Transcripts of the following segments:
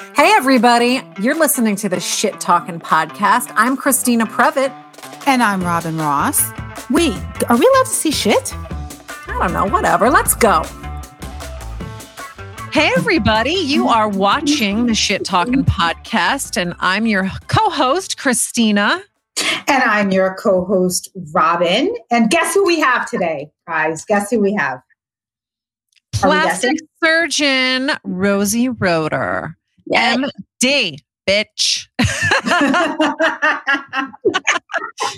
Hey, everybody. You're listening to the Shit Talking Podcast. I'm Christina Previtt. And I'm Robin Ross. Wait, are we allowed to see shit? I don't know, whatever. Let's go. Hey, everybody. You are watching the Shit Talking Podcast, and I'm your co host, Christina. And I'm your co host, Robin. And guess who we have today, guys? Guess who we have? Plastic surgeon Rosie Roeder. MD, bitch.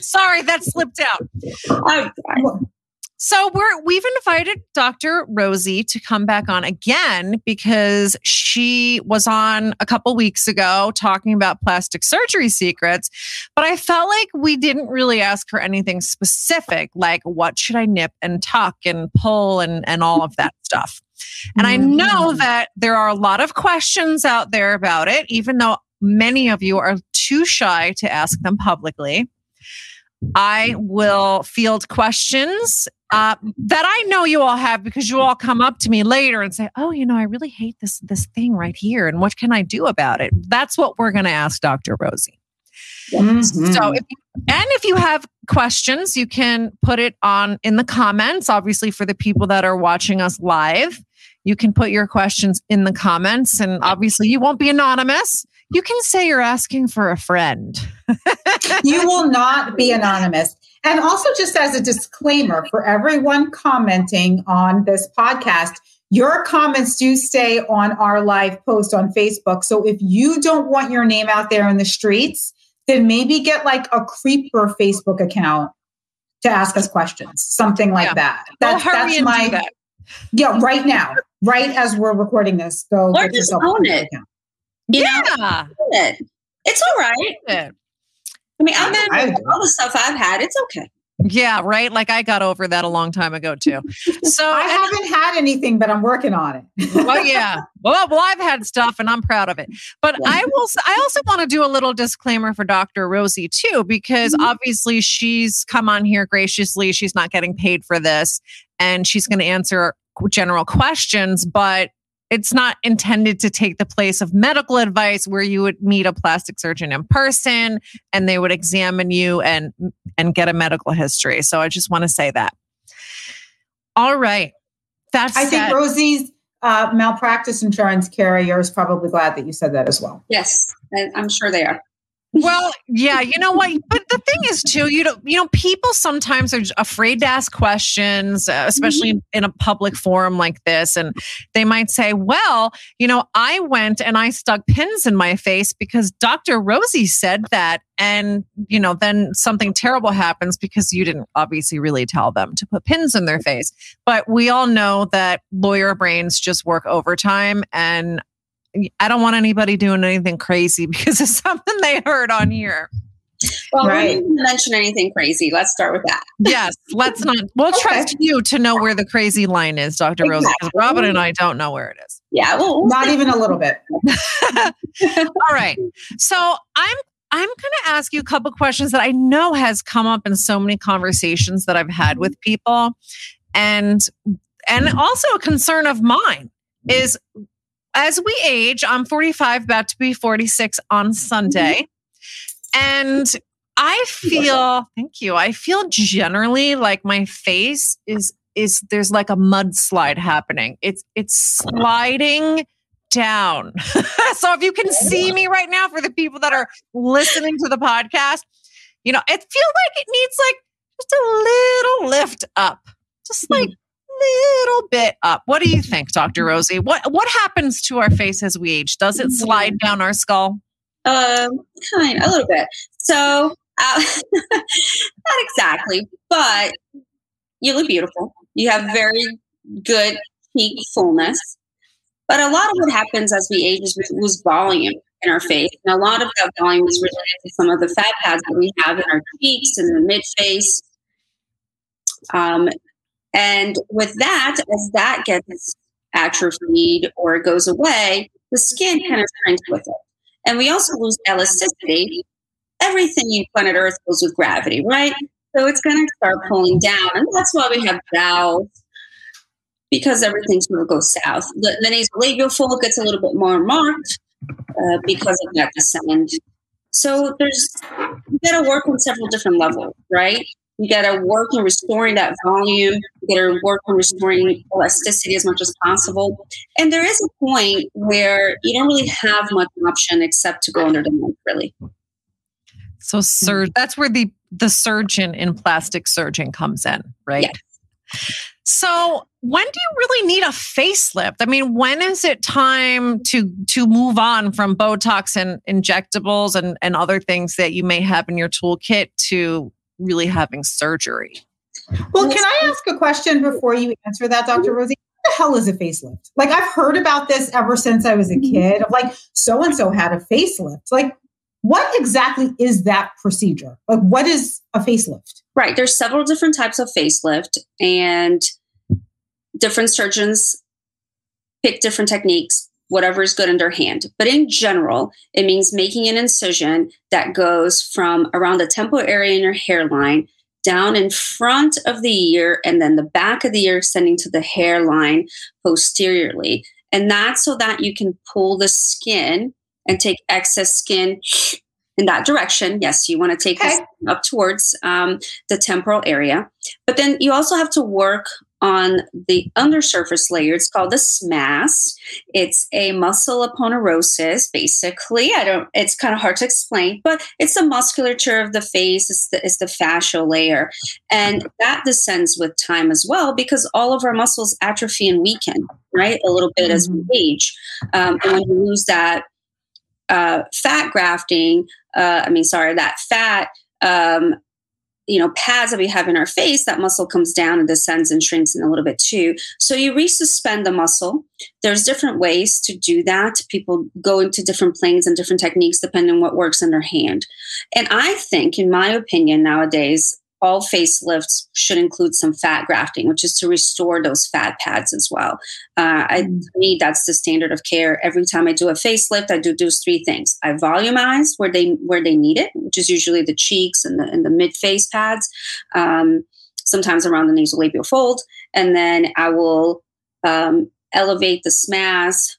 sorry, that slipped out. So we're we've invited Dr. Rosie to come back on again because she was on a couple weeks ago talking about plastic surgery secrets, but I felt like we didn't really ask her anything specific like what should I nip and tuck and pull and and all of that stuff. And I know mm. that there are a lot of questions out there about it even though many of you are too shy to ask them publicly. I will field questions uh, that I know you all have because you all come up to me later and say, "Oh, you know, I really hate this this thing right here, and what can I do about it?" That's what we're going to ask Dr. Rosie. Mm-hmm. So, if you, and if you have questions, you can put it on in the comments. Obviously, for the people that are watching us live, you can put your questions in the comments, and obviously, you won't be anonymous. You can say you're asking for a friend. you will not be anonymous. And also, just as a disclaimer for everyone commenting on this podcast, your comments do stay on our live post on Facebook. So if you don't want your name out there in the streets, then maybe get like a creeper Facebook account to ask us questions, something like yeah. that. That's, well, that's my that. yeah. Right now, right as we're recording this, go or just own it. Account. yeah, know, it's all right. I mean, I've all the stuff I've had. It's okay. Yeah, right. Like I got over that a long time ago too. So I haven't had anything, but I'm working on it. well, yeah. Well, well, I've had stuff, and I'm proud of it. But yeah. I will. I also want to do a little disclaimer for Dr. Rosie too, because mm-hmm. obviously she's come on here graciously. She's not getting paid for this, and she's going to answer general questions. But it's not intended to take the place of medical advice where you would meet a plastic surgeon in person and they would examine you and and get a medical history. So I just want to say that. All right. That's I think Rosie's uh, malpractice insurance carrier is probably glad that you said that as well. Yes, I'm sure they are. Well, yeah, you know what? But the thing is, too, you know, you know, people sometimes are afraid to ask questions, uh, especially mm-hmm. in, in, a public forum like this, and they might say, "Well, you know, I went and I stuck pins in my face because Dr. Rosie said that," and you know, then something terrible happens because you didn't obviously really tell them to put pins in their face. But we all know that lawyer brains just work overtime, and I don't want anybody doing anything crazy because of something they heard on here. Well, right. we didn't mention anything crazy. Let's start with that. yes, let's not. We'll okay. trust you to know where the crazy line is, Dr. Exactly. Rose, because Robin and I don't know where it is. Yeah, well, not even a little bit. All right. So I'm I'm going to ask you a couple questions that I know has come up in so many conversations that I've had with people, and and also a concern of mine is as we age, I'm 45, about to be 46 on Sunday. And I feel, thank you. I feel generally like my face is is there's like a mudslide happening. It's it's sliding down. so if you can see me right now for the people that are listening to the podcast, you know, it feels like it needs like just a little lift up. Just like little bit up. What do you think, Dr. Rosie? What what happens to our face as we age? Does it slide down our skull? Um, kind a little bit. So, uh, not exactly, but you look beautiful. You have very good cheek fullness. But a lot of what happens as we age is we lose volume in our face. And a lot of that volume is related to some of the fat pads that we have in our cheeks and the mid face. Um, and with that, as that gets atrophied or goes away, the skin kind of shrinks with it. And we also lose elasticity. Everything you planet Earth goes with gravity, right? So it's going to start pulling down. And that's why we have jowls, because everything sort of goes south. The, the nasolabial fold gets a little bit more marked. uh, because of that descent. So there's you got to work on several different levels, right? You got to work on restoring that volume. You got to work on restoring elasticity as much as possible. And there is a point where you don't really have much option except to go under the knife, really. So, sur- that's where the the surgeon in plastic surgeon comes in, right? Yes. So, when do you really need a facelift? I mean, when is it time to to move on from Botox and injectables and and other things that you may have in your toolkit to really having surgery? Well, can I ask a question before you answer that, Dr. Rosie? What the hell is a facelift? Like I've heard about this ever since I was a mm-hmm. kid. Of like so and so had a facelift. Like what exactly is that procedure? Like what is a facelift? Right. There's several different types of facelift and different surgeons pick different techniques, whatever is good in their hand. But in general, it means making an incision that goes from around the temple area in your hairline down in front of the ear and then the back of the ear extending to the hairline posteriorly. And that's so that you can pull the skin and take excess skin in that direction. Yes, you want to take okay. this up towards um, the temporal area. But then you also have to work on the undersurface layer. It's called the SMAS. It's a muscle aponeurosis, basically. I don't. It's kind of hard to explain, but it's the musculature of the face. It's the it's the fascial layer, and that descends with time as well because all of our muscles atrophy and weaken, right? A little bit mm-hmm. as we mm-hmm. age, um, and when you lose that uh, fat grafting, uh, I mean, sorry, that fat um, you know pads that we have in our face that muscle comes down and descends and shrinks in a little bit too. So you resuspend the muscle. There's different ways to do that. People go into different planes and different techniques depending on what works in their hand. And i think in my opinion nowadays all facelifts should include some fat grafting, which is to restore those fat pads as well. Uh, I, mm. to me, that's the standard of care. Every time I do a facelift, I do those three things. I volumize where they where they need it, which is usually the cheeks and the and the mid face pads, um, sometimes around the nasolabial fold, and then I will um, elevate the SMAS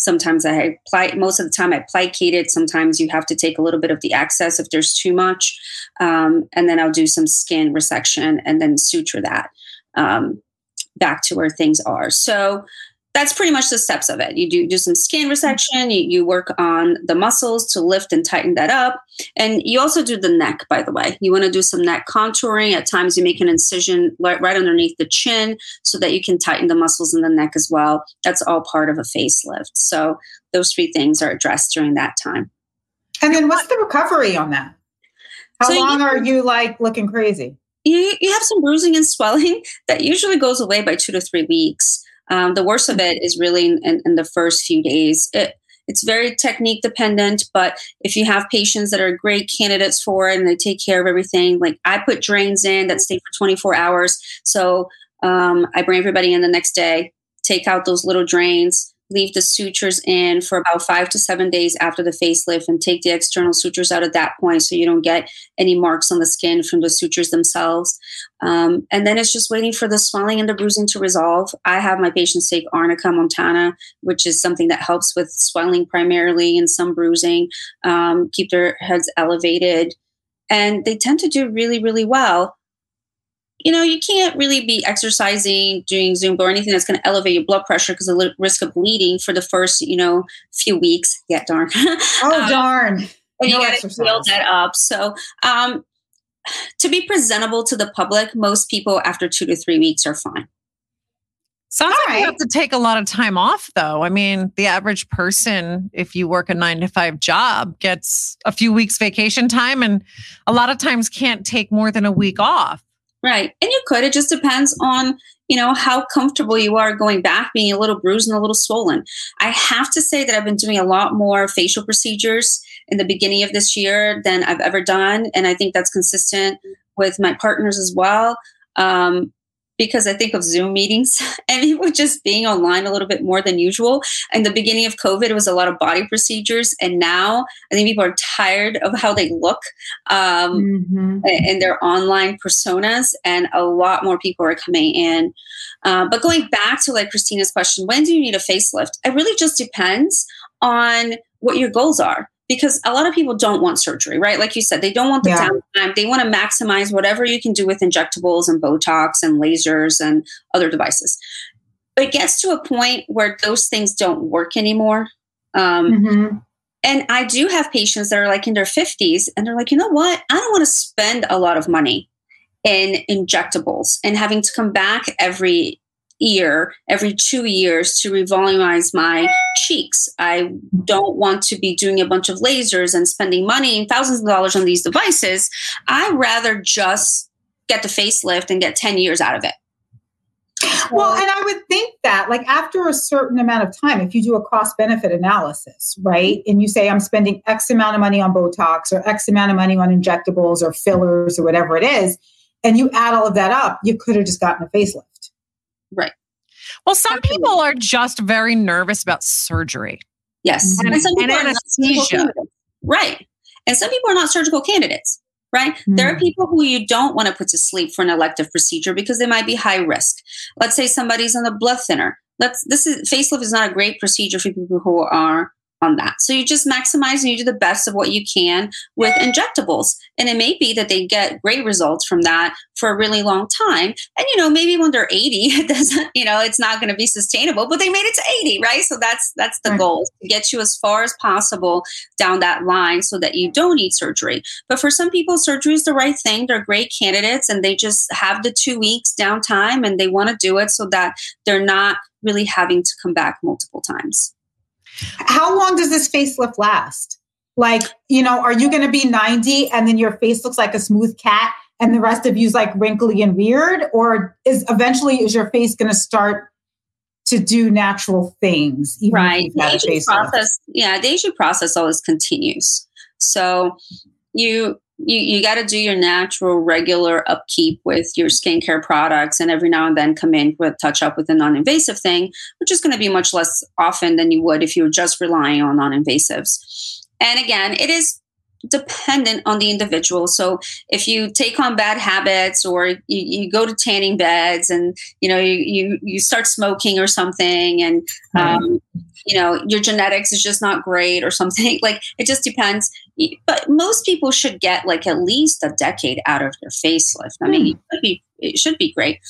Sometimes I apply, most of the time I plicate it. Sometimes you have to take a little bit of the excess if there's too much. Um, and then I'll do some skin resection and then suture that um, back to where things are. So that's pretty much the steps of it. You do do some skin mm-hmm. resection, you, you work on the muscles to lift and tighten that up. And you also do the neck, by the way. You want to do some neck contouring. At times, you make an incision right, right underneath the chin so that you can tighten the muscles in the neck as well. That's all part of a facelift. So, those three things are addressed during that time. And then, what's the recovery on that? How so long you, are you like looking crazy? You, you have some bruising and swelling that usually goes away by two to three weeks. Um, the worst of it is really in, in, in the first few days. It, it's very technique dependent, but if you have patients that are great candidates for it and they take care of everything, like I put drains in that stay for 24 hours. So um, I bring everybody in the next day, take out those little drains, leave the sutures in for about five to seven days after the facelift and take the external sutures out at that point so you don't get any marks on the skin from the sutures themselves. Um, and then it's just waiting for the swelling and the bruising to resolve. I have my patients take Arnica montana, which is something that helps with swelling primarily and some bruising, um, keep their heads elevated. And they tend to do really, really well you know, you can't really be exercising, doing Zumba or anything that's going to elevate your blood pressure because of the risk of bleeding for the first, you know, few weeks. Yeah, darn. Oh, um, darn. And no you got to build that up. So, um, to be presentable to the public, most people after two to three weeks are fine. Sounds All like right. you have to take a lot of time off, though. I mean, the average person, if you work a nine to five job, gets a few weeks vacation time and a lot of times can't take more than a week off. Right. And you could. It just depends on, you know, how comfortable you are going back, being a little bruised and a little swollen. I have to say that I've been doing a lot more facial procedures in the beginning of this year than I've ever done. And I think that's consistent with my partners as well. Um, because I think of Zoom meetings and people just being online a little bit more than usual. In the beginning of COVID, it was a lot of body procedures. And now I think people are tired of how they look um, mm-hmm. in their online personas, and a lot more people are coming in. Uh, but going back to like Christina's question, when do you need a facelift? It really just depends on what your goals are because a lot of people don't want surgery, right? Like you said, they don't want the Yeah. downtime. They want to maximize whatever you can do with injectables and Botox and lasers and other devices. But it gets to a point where those things don't work anymore. Um, Mhm. and I do have patients that are like in their 50s and they're like, you know what? I don't want to spend a lot of money in injectables and having to come back every year, every two years to revolumize my cheeks. I don't want to be doing a bunch of lasers and spending money and thousands of dollars on these devices. I rather just get the facelift and get 10 years out of it. Well, and I would think that, like, after a certain amount of time, if you do a cost benefit analysis, right, and you say, I'm spending X amount of money on Botox or X amount of money on injectables or fillers or whatever it is, and you add all of that up, you could have just gotten a facelift. Well, some people are just very nervous about surgery. Yes. And some And people are not surgical anesthesia. candidates. Right. And some people are not surgical candidates, right? There are Mm. people who you don't want to put to sleep for an elective procedure because they might be high risk. Let's say somebody's on a blood thinner. Let's this is facelift is not a great procedure for people who are on that. So you just maximize and you do the best of what you can with injectables. And it may be that they get great results from that for a really long time. And you know, maybe when they're 80, it doesn't, you know, it's not going to be sustainable, but they made it to 80, right? So that's that's the Right. goal to get you as far as possible down that line so that you don't need surgery. But for some people, surgery is the right thing. They're great candidates and they just have the two weeks downtime and they want to do it so that they're not really having to come back multiple times. How long does this facelift last? Like, you know, are you going to be 90 and then your face looks like a smooth cat and the rest of you's like wrinkly and weird? Or is eventually is your face going to start to do natural things? even right the aging process yeah the aging process always continues so you you, you got to do your natural regular upkeep with your skincare products and every now and then come in with touch up with a non-invasive thing which is going to be much less often than you would if you were just relying on non-invasives. And again it is dependent on the individual. So if you take on bad habits or you, you go to tanning beds and you know you, you you start smoking or something and um, you know your genetics is just not great or something like it just depends but most people should get like at least a decade out of their facelift. I mean it should be, it should be great.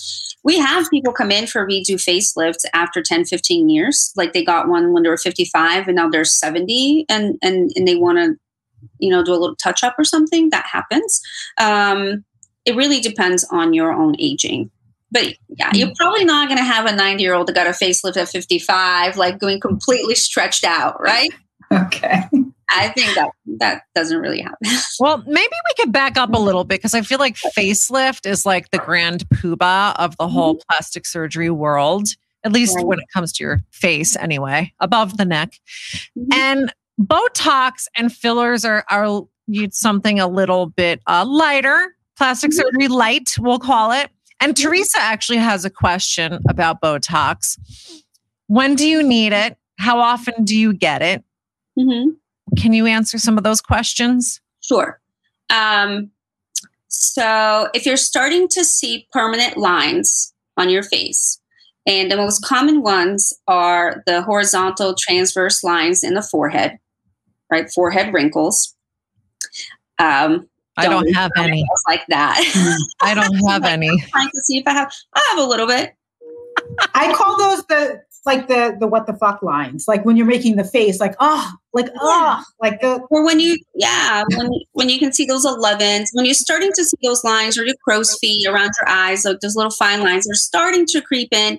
We have people come in for redo facelifts after 10 15 years. Like they got one when they were 55 and now they're 70 and and, and they want to you know do a little touch up or something. That happens. Um, it really depends on your own aging. But yeah, you're probably not going to have a 90 year old that got a facelift at 55, like going completely stretched out, right? Okay. I think that that doesn't really happen. Well, maybe we could back up a little bit because I feel like facelift is like the grand poobah of the whole plastic surgery world, at least Right. when it comes to your face, anyway, above the neck. Mhm. And Botox and fillers are, are you- something a little bit uh, lighter, plastic Mhm. surgery light, we'll call it. And Teresa actually has a question about Botox. When do you need it? How often do you get it? Can you answer some of those questions? Sure. Um, so if you're starting to see permanent lines on your face, and the most common ones are the horizontal transverse lines in the forehead, right? Forehead wrinkles. Um, I don't Don't. have any. like that. I don't have any. trying to see if I have. I have a little bit. I call those the like the the what the fuck lines. Like when you're making the face, like oh, like oh, like the Or when you, yeah, when when you can see those 11s, when you're starting to see those lines or your crow's feet around your eyes, like those little fine lines are starting to creep in,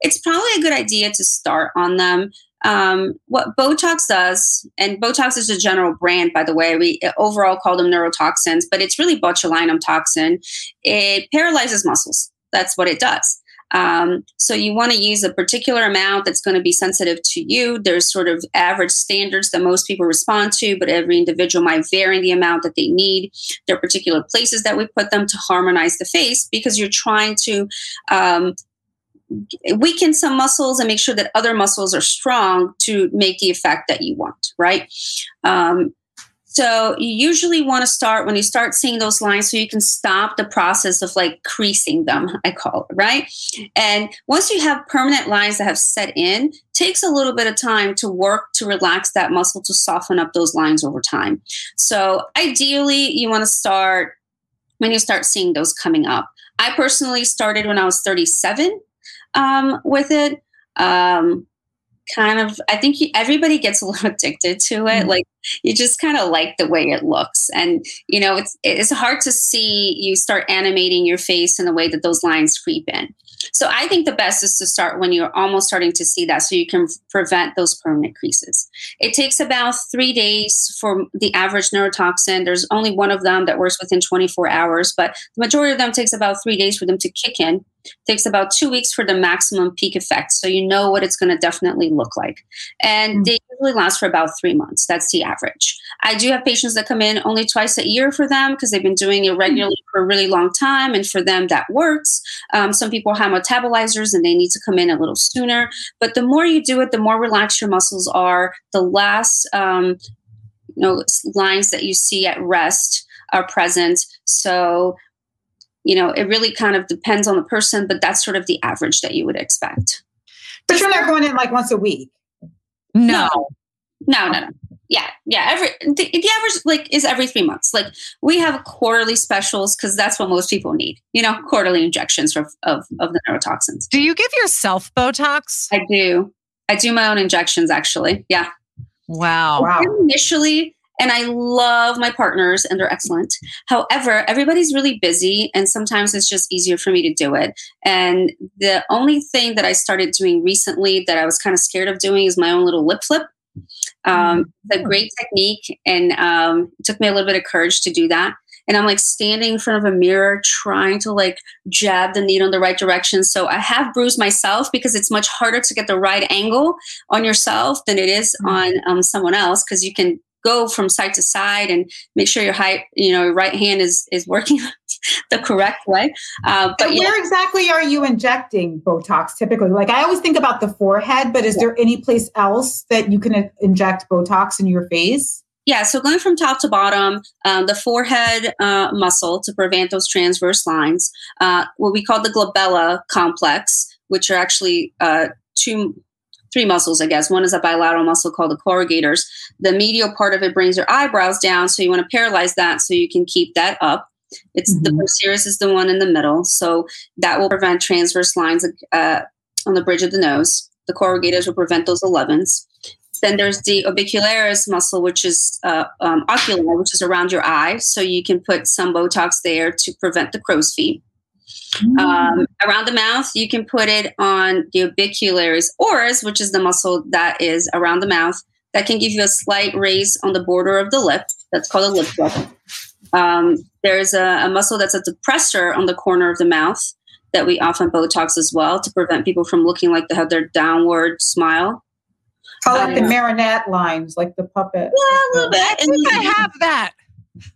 it's probably a good idea to start on them. Um, what Botox does, and Botox is a general brand, by the way, we uh, overall call them neurotoxins, but it's really botulinum toxin. It paralyzes muscles. That's what it does. Um, so you want to use a particular amount that's going to be sensitive to you. There's sort of average standards that most people respond to, but every individual might vary in the amount that they need. There are particular places that we put them to harmonize the face because you're trying to um, weaken some muscles and make sure that other muscles are strong to make the effect that you want, right? Um, so you usually want to start when you start seeing those lines so you can stop the process of like creasing them, I call it, right? And once you have permanent lines that have set in, takes a little bit of time to work to relax that muscle to soften up those lines over time. So ideally, you want to start when you start seeing those coming up. I personally started when I was 37 um, with it. Um, kind of i think everybody gets a little addicted to it mm-hmm. like you just kind of like the way it looks and you know it's it's hard to see you start animating your face in the way that those lines creep in so I think the best is to start when you're almost starting to see that so you can prevent those permanent creases. It takes about three days for the average neurotoxin. There's only one of them that works within 24 hours, but the majority of them takes about three days for them to kick in. Takes about two weeks for the maximum peak effect. So you know what it's going to definitely look like. And mm-hmm. they usually last for about three months. That's the average. I do have patients that come in only twice a year for them because they've been doing it regularly mm-hmm. for a really long time. And for them, that works. Um, some people have metabolizers and they need to come in a little sooner. But the more you do it, the more relaxed your muscles are, the less um, you know lines that you see at rest are present. So you know, it really kind of depends on the person, but that's sort of the average that you would expect. But you're not going in like once a week. No. No, no, no. Yeah, yeah. Every the, the average like is every three months. Like we have quarterly specials because that's what most people need. You know, quarterly injections of, of of the neurotoxins. Do you give yourself Botox? I do. I do my own injections actually. Yeah. Wow. Wow. Initially, and I love my partners and they're excellent. However, everybody's really busy and sometimes it's just easier for me to do it. And the only thing that I started doing recently that I was kind of scared of doing is my own little lip flip. Um, it's a great technique and um, it took me a little bit of courage to do that. And I'm like standing in front of a mirror trying to like jab the needle in the right direction. So I have bruised myself because it's much harder to get the right angle on yourself than it is on um, someone else because you can go from side to side and make sure your height, you know, your right hand is is working the correct way. Uh, but where yeah. exactly are you injecting Botox typically? Like I always think about the forehead, but is yeah. there any place else that you can inject Botox in your face? Yeah, so going from top to bottom, um, the forehead uh, muscle to prevent those transverse lines, uh, what we call the glabella complex, which are actually uh, two three muscles, I guess. One is a bilateral muscle called the corrugators. The medial part of it brings your eyebrows down, so you want to paralyze that so you can keep that up. It's mm-hmm. the procerus is the one in the middle, so that will prevent transverse lines uh, on the bridge of the nose. The corrugators will prevent those 11s. Then there's the orbicularis muscle, which is uh, um, ocular, which is around your eye. So you can put some Botox there to prevent the crow's feet. Um, around the mouth, you can put it on the orbicularis oris, which is the muscle that is around the mouth. That can give you a slight raise on the border of the lip. That's called a lip flip. Um, there's a, a, muscle that's a depressor on the corner of the mouth that we often Botox as well to prevent people from looking like they have their downward smile. I like um, the marionette lines, like the puppet. Yeah, a little bit. I think I have that.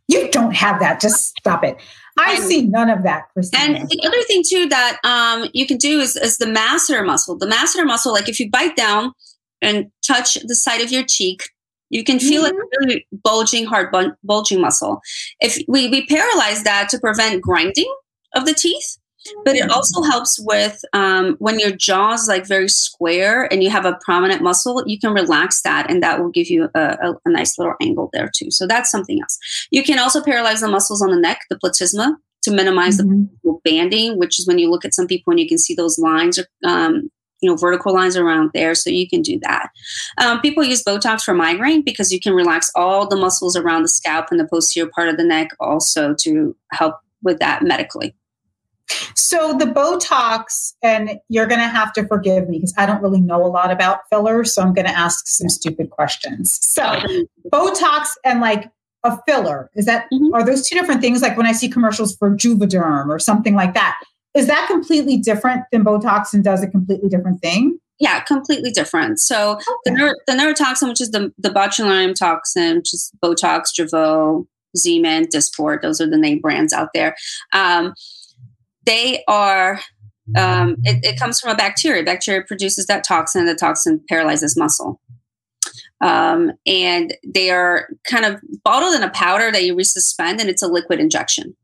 You don't have that. Just stop it. I see none of that, Christina. And the other thing too that um, you can do is, is the masseter muscle. The masseter muscle, like if you bite down and touch the side of your cheek, you can feel mm-hmm. a really bulging, hard bulging muscle. If we, we paralyze that to prevent grinding of the teeth, but it also helps with um, when your jaw is like very square and you have a prominent muscle you can relax that and that will give you a, a, a nice little angle there too. So that's something else. You can also paralyze the muscles on the neck the platysma to minimize mm-hmm. the banding which is when you look at some people and you can see those lines um, you know vertical lines around there. So you can do that. Um, people use botox for migraine because you can relax all the muscles around the scalp and the posterior part of the neck also to help with that medically so the Botox, and you're going to have to forgive me because I don't really know a lot about fillers, so I'm going to ask some stupid questions. So Botox and like a filler, is that mm-hmm. are those two different things? Like when I see commercials for Juvederm or something like that, is that completely different than Botox and does a completely different thing? Yeah, completely different. So okay. the, neur- the neurotoxin, which is the, the botulinum toxin, which is Botox, Jeuveau, Xeomin, Dysport, those are the name brands out there. Um, they are um, it, it, comes from a bacteria. Bacteria produces that toxin. The toxin paralyzes muscle. Um, and they are kind of bottled in a powder that you resuspend, and it's a liquid injection.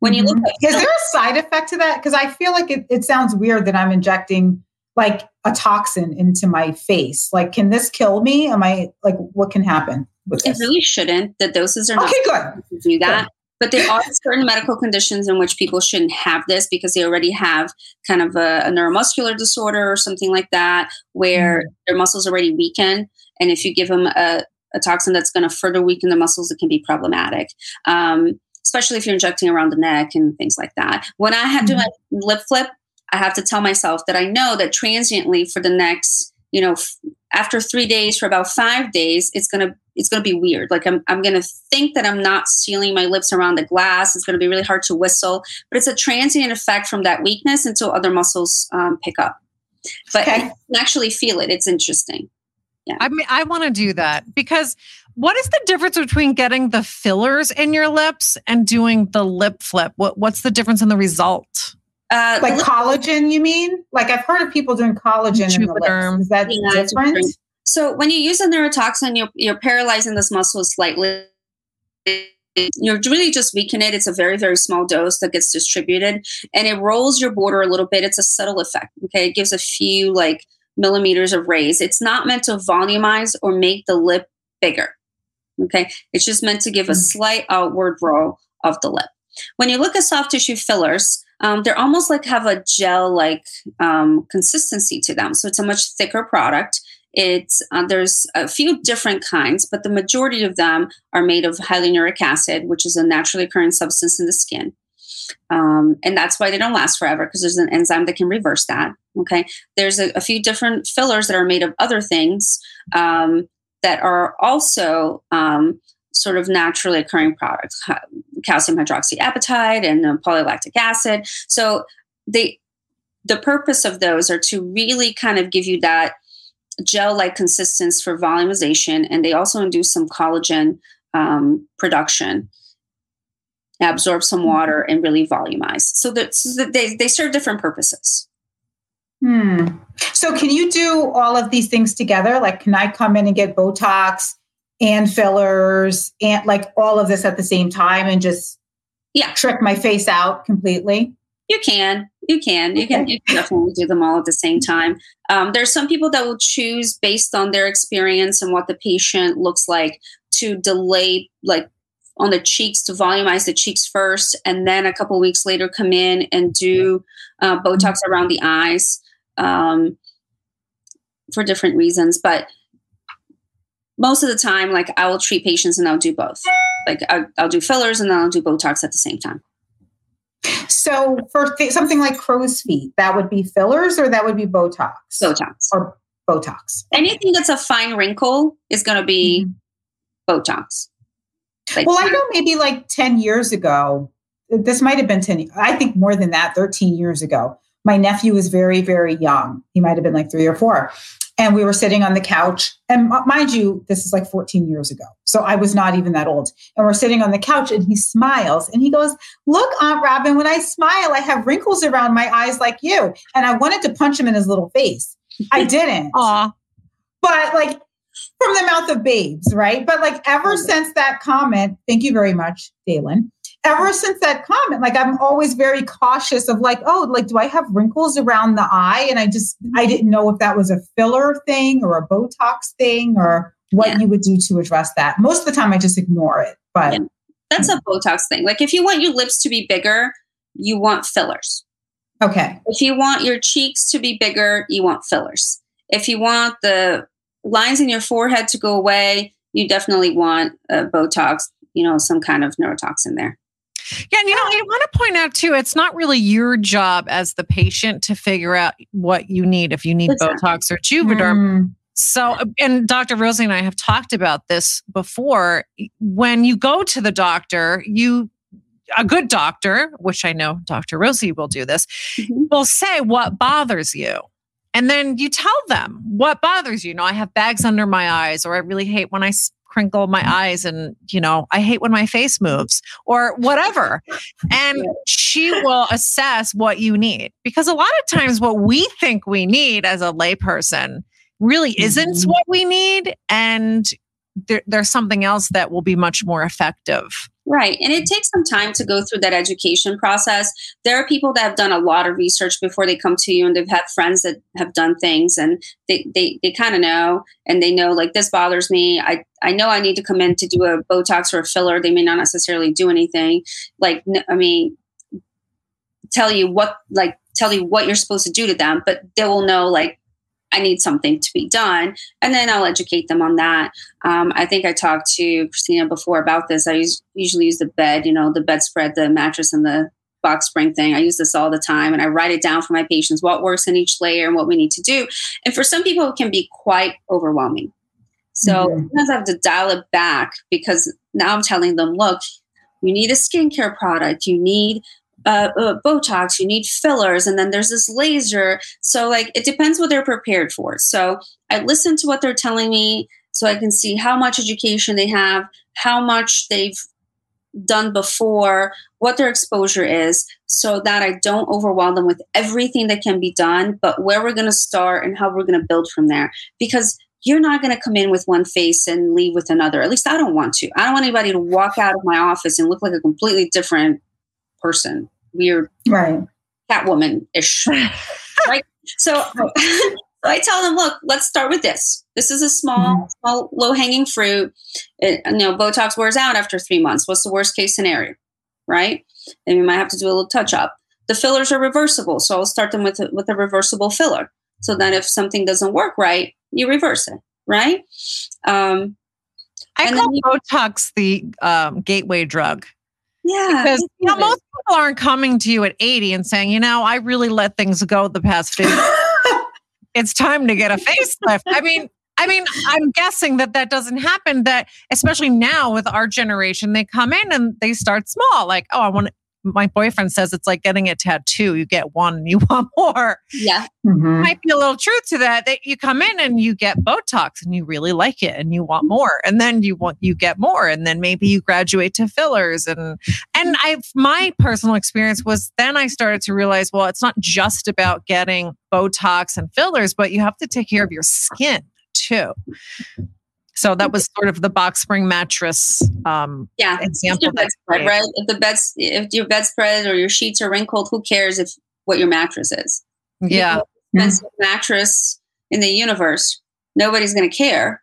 When you look, mm-hmm. at, is there a side effect to that? Because I feel like it, it sounds weird that I'm injecting like a toxin into my face. Like, can this kill me? Am I like, what can happen It really shouldn't. The doses are not Okay, good. to do that. But there are certain medical conditions in which people shouldn't have this because they already have kind of a, a neuromuscular disorder or something like that, where their muscles already weaken. And if you give them a, a toxin that's going to further weaken the muscles, it can be problematic. Um, especially if you're injecting around the neck and things like that. When I have to do my lip flip, I have to tell myself that I know that transiently for the next, you know, f- after three days for about five days, it's gonna it's gonna be weird. Like I'm I'm gonna think that I'm not sealing my lips around the glass. It's gonna be really hard to whistle, but it's a transient effect from that weakness until other muscles um, pick up. But Okay. you can actually feel it. It's interesting. Yeah i mean, I want to do that because what is the difference between getting the fillers in your lips and doing the lip flip? What What's the difference in the result? Uh, Like collagen, you mean? Like I've heard of people doing collagen in the lips. Is that Yeah, different? different. So when you use a neurotoxin, you're, you're paralyzing this muscle slightly. You're really just weakening it. It's a very, very small dose that gets distributed and it rolls your border a little bit. It's a subtle effect. Okay. It gives a few like millimeters of raise. It's not meant to volumize or make the lip bigger. Okay. It's just meant to give a Mm. slight outward roll of the lip. When you look at soft tissue fillers, um, they're almost like have a gel like um, consistency to them. So it's a much thicker product. It's uh, there's a few different kinds, but the majority of them are made of hyaluronic acid, which is a naturally occurring substance in the skin. Um, and that's why they don't last forever because there's an enzyme that can reverse that. Okay, there's a, a few different fillers that are made of other things um, that are also um, sort of naturally occurring products, calcium hydroxyapatite and uh, polylactic acid. So they the purpose of those are to really kind of give you that gel-like consistency for volumization, and they also induce some collagen um, production, absorb some water, and really volumize. So that so that they they serve different purposes. Hmm. So can you do all of these things together? Like, can I come in and get Botox and fillers and like all of this at the same time and just Yeah. trick my face out completely? You can, you can, you can, you can definitely do them all at the same time. Um, there's some people that will choose based on their experience and what the patient looks like to delay, like on the cheeks, to volumize the cheeks first, and then a couple weeks later come in and do uh, Botox around the eyes um, for different reasons. But most of the time, like I will treat patients and I'll do both. Like I'll, I'll do fillers and then I'll do Botox at the same time. So for th- something like crow's feet, that would be fillers or that would be Botox Botox. or Botox. anything that's a fine wrinkle is going to be mm-hmm. Botox. Like, Well, I know maybe like 10 years ago, this might have been 10, I think more than that, 13 years ago. My nephew was very, very young. He might have been like three or four. And we were sitting on the couch. And mind you, this is like 14 years ago. So I was not even that old. And we're sitting on the couch and he smiles and he goes, Look, Aunt Robin, when I smile, I have wrinkles around my eyes like you. And I wanted to punch him in his little face. I didn't Aw, but like from the mouth of babes, right? But like ever since that comment, thank you very much, Dalen. Ever since that comment, like I'm always very cautious of like, oh, like do I have wrinkles around the eye? And I just I didn't know if that was a filler thing or a Botox thing or what Yeah. you would do to address that. Most of the time I just ignore it. But Yeah. that's a Botox thing. Like if you want your lips to be bigger, you want fillers. okay. If you want your cheeks to be bigger, you want fillers. If you want the lines in your forehead to go away, you definitely want uh, Botox, you know, some kind of neurotoxin there. Yeah. And you know, I want to point out too, it's not really your job as the patient to figure out what you need if you need. Botox or Juvederm. Mm, So, and Dr. Rosie and I have talked about this before. When you go to the doctor, you, a good doctor, which I know Dr. Rosie will do this, Mhm. will say what bothers you. And then you tell them what bothers you. You know, I have bags under my eyes, or I really hate when I crinkle my eyes, and, you know, I hate when my face moves, or whatever. And she will assess what you need. Because a lot of times, what we think we need as a layperson really isn't Mhm. what we need. And there, there's something else that will be much more effective. Right. And it takes some time to go through that education process. There are people that have done a lot of research before they come to you and they've had friends that have done things and they, they, they kind of know and they know like this bothers me. I, I know I need to come in to do a Botox or a filler. They may not necessarily do anything. Like, I mean, tell you what, like, tell you what you're supposed to do to them, but they will know like I need something to be done. And then I'll educate them on that. Um, I think I talked to Christina before about this. I use, usually use the bed, you know, the bedspread, the mattress, and the box spring thing. I use this all the time and I write it down for my patients what works in each layer and what we need to do. And for some people, it can be quite overwhelming. So mm-hmm. sometimes I have to dial it back because now I'm telling them, look, you need a skincare product, you need uh, uh, Botox, you need fillers, and then there's this laser. So, like, it depends what they're prepared for. So, I listen to what they're telling me so I can see how much education they have, how much they've done before, what their exposure is, so that I don't overwhelm them with everything that can be done, but where we're going to start and how we're going to build from there. Because you're not going to come in with one face and leave with another. At least I don't want to. I don't want anybody to walk out of my office and look like a completely different person weird right catwoman ish right so I tell them, look, let's start with this. This is a small, mm-hmm. small, low hanging fruit. It, you know, Botox wears out after three months. What's the worst case scenario, right? And we might have to do a little touch up. The fillers are reversible, so I'll start them with a, with a reversible filler. So that if something doesn't work right, you reverse it, right? Um, I call you, Botox the um, gateway drug. Yeah. Because you know, most people aren't coming to you at 80 and saying, you know, I really let things go the past 50. it's time to get a facelift. I mean, I mean, I'm guessing that that doesn't happen. That especially now with our generation, they come in and they start small. Like, oh, I want my boyfriend says it's like getting a tattoo. You get one and you want more. Yeah. Mm-hmm. Might be a little truth to that. That you come in and you get Botox and you really like it and you want more. And then you want you get more. And then maybe you graduate to fillers. And and I my personal experience was then I started to realize, well, it's not just about getting Botox and fillers, but you have to take care of your skin too. So that was sort of the box spring mattress um, yeah. example. Bedspread, right? If the beds, if your bedspread or your sheets are wrinkled, who cares if what your mattress is? Yeah, expensive mattress in the universe, nobody's going to care,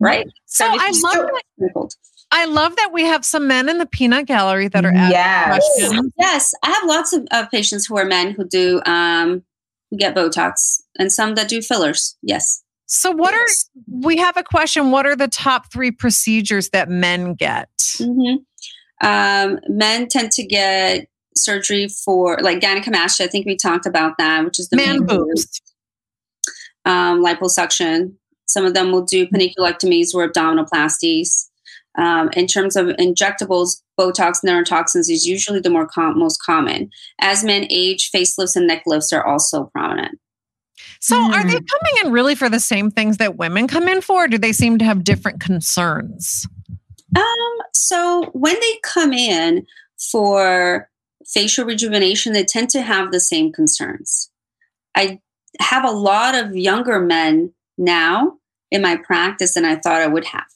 right? So I love that. Wrinkled. I love that we have some men in the peanut gallery that are asking yes. questions. Yes, I have lots of, of patients who are men who do um, who get Botox, and some that do fillers. Yes. So, what yes. are we have a question? What are the top three procedures that men get? Mm-hmm. Um, men tend to get surgery for like gynecomastia. I think we talked about that, which is the man boobs. Um, liposuction. Some of them will do panniculectomies or abdominoplasties. Um, in terms of injectables, Botox, and neurotoxins is usually the more com- most common. As men age, facelifts and neck lifts are also prominent. So mm. are they hmm. coming in really for the same things that women come in for? do they seem to have different concerns? Um, so when they come in for facial rejuvenation, they tend to have the same concerns. I have a lot of younger men now in my practice than I thought I would have.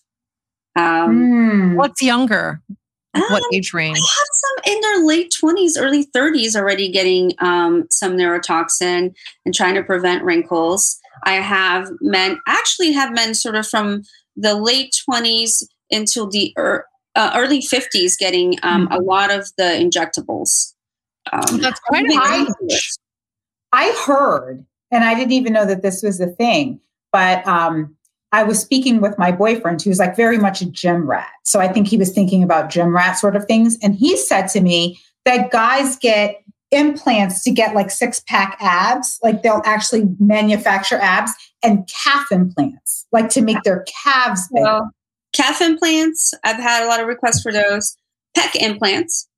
Um, mm. What's younger? What um, age range? I have some in their late 20s, early 30s already getting um, some neurotoxin and trying to prevent wrinkles. I have men, actually have men sort of from the late 20s into the er, uh, early 50s getting um, mm-hmm. a lot of the injectables. Um, That's quite I, I heard, and I didn't even know that this was a thing, but um, I was speaking with my boyfriend who's like very much a gym rat. So I think he was thinking about gym rat sort of things. And he said to me that guys get implants to get like six pack abs, like they'll actually manufacture abs and calf implants, like to make their calves bigger. Well, calf implants, I've had a lot of requests for those. Pec implants,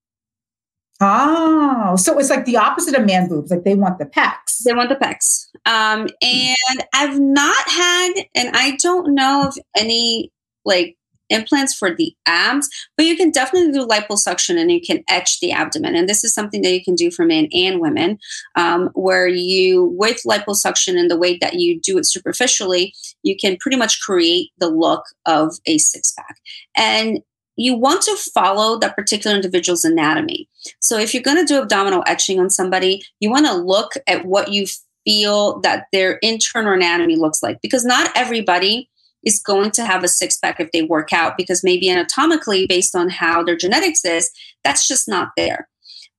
Oh, so it's like the opposite of man boobs. Like they want the pecs. They want the pecs. Um, and I've not had, and I don't know of any like implants for the abs, but you can definitely do liposuction and you can etch the abdomen. And this is something that you can do for men and women, um, where you, with liposuction and the way that you do it superficially, you can pretty much create the look of a six pack. And you want to follow that particular individual's anatomy. So if you're going to do abdominal etching on somebody, you want to look at what you feel that their internal anatomy looks like because not everybody is going to have a six pack if they work out because maybe anatomically based on how their genetics is that's just not there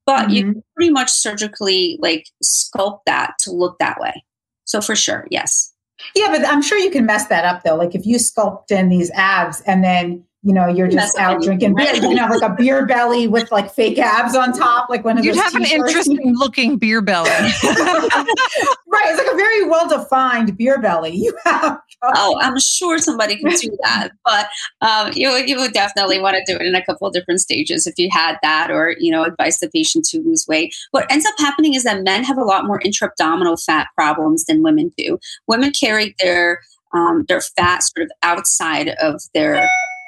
but mm-hmm. you can pretty much surgically like sculpt that to look that way so for sure yes yeah but i'm sure you can mess that up though like if you sculpt in these abs and then you know, you're just out drinking beer. You can have like a beer belly with like fake abs on top, like one of You'd those. You'd have t-shirts. an interesting looking beer belly. right. It's like a very well defined beer belly. You have. Oh, I'm sure somebody can do that, but um, you you would definitely want to do it in a couple of different stages if you had that, or you know, advise the patient to lose weight. What ends up happening is that men have a lot more intra-abdominal fat problems than women do. Women carry their um, their fat sort of outside of their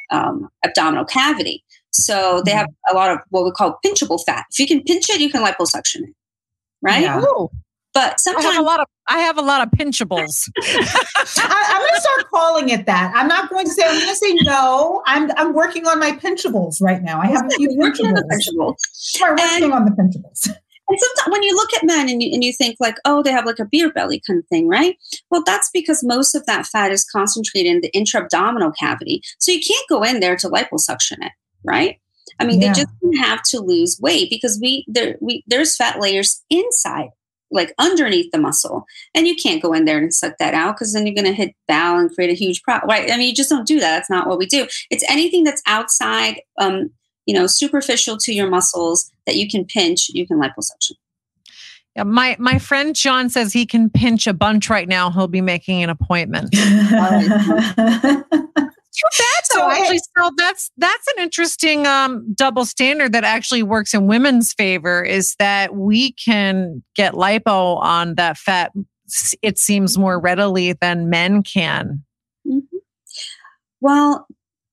um, abdominal cavity. So they have a lot of what we call pinchable fat. If you can pinch it, you can liposuction it, right? Yeah. But sometimes I have a lot of I have a lot of pinchables. I, am going to start calling it that. I'm not going to say I'm going to say no. I'm I'm working on my pinchables right now. I have a few pinchables. pinchables. I'm working and, on the pinchables. And sometimes when you look at men and you, and you think like, oh, they have like a beer belly kind of thing, right? Well, that's because most of that fat is concentrated in the intra-abdominal cavity. So you can't go in there to liposuction it, right? I mean, yeah. they just have to lose weight because we there we there's fat layers inside, like underneath the muscle, and you can't go in there and suck that out because then you're going to hit bowel and create a huge problem, right? I mean, you just don't do that. That's not what we do. It's anything that's outside um, you know, superficial to your muscles that you can pinch, you can liposuction. Yeah, my my friend John says he can pinch a bunch right now. He'll be making an appointment. Too bad so actually so that's that's an interesting um, double standard that actually works in women's favor is that we can get lipo on that fat it seems more readily than men can mm-hmm. well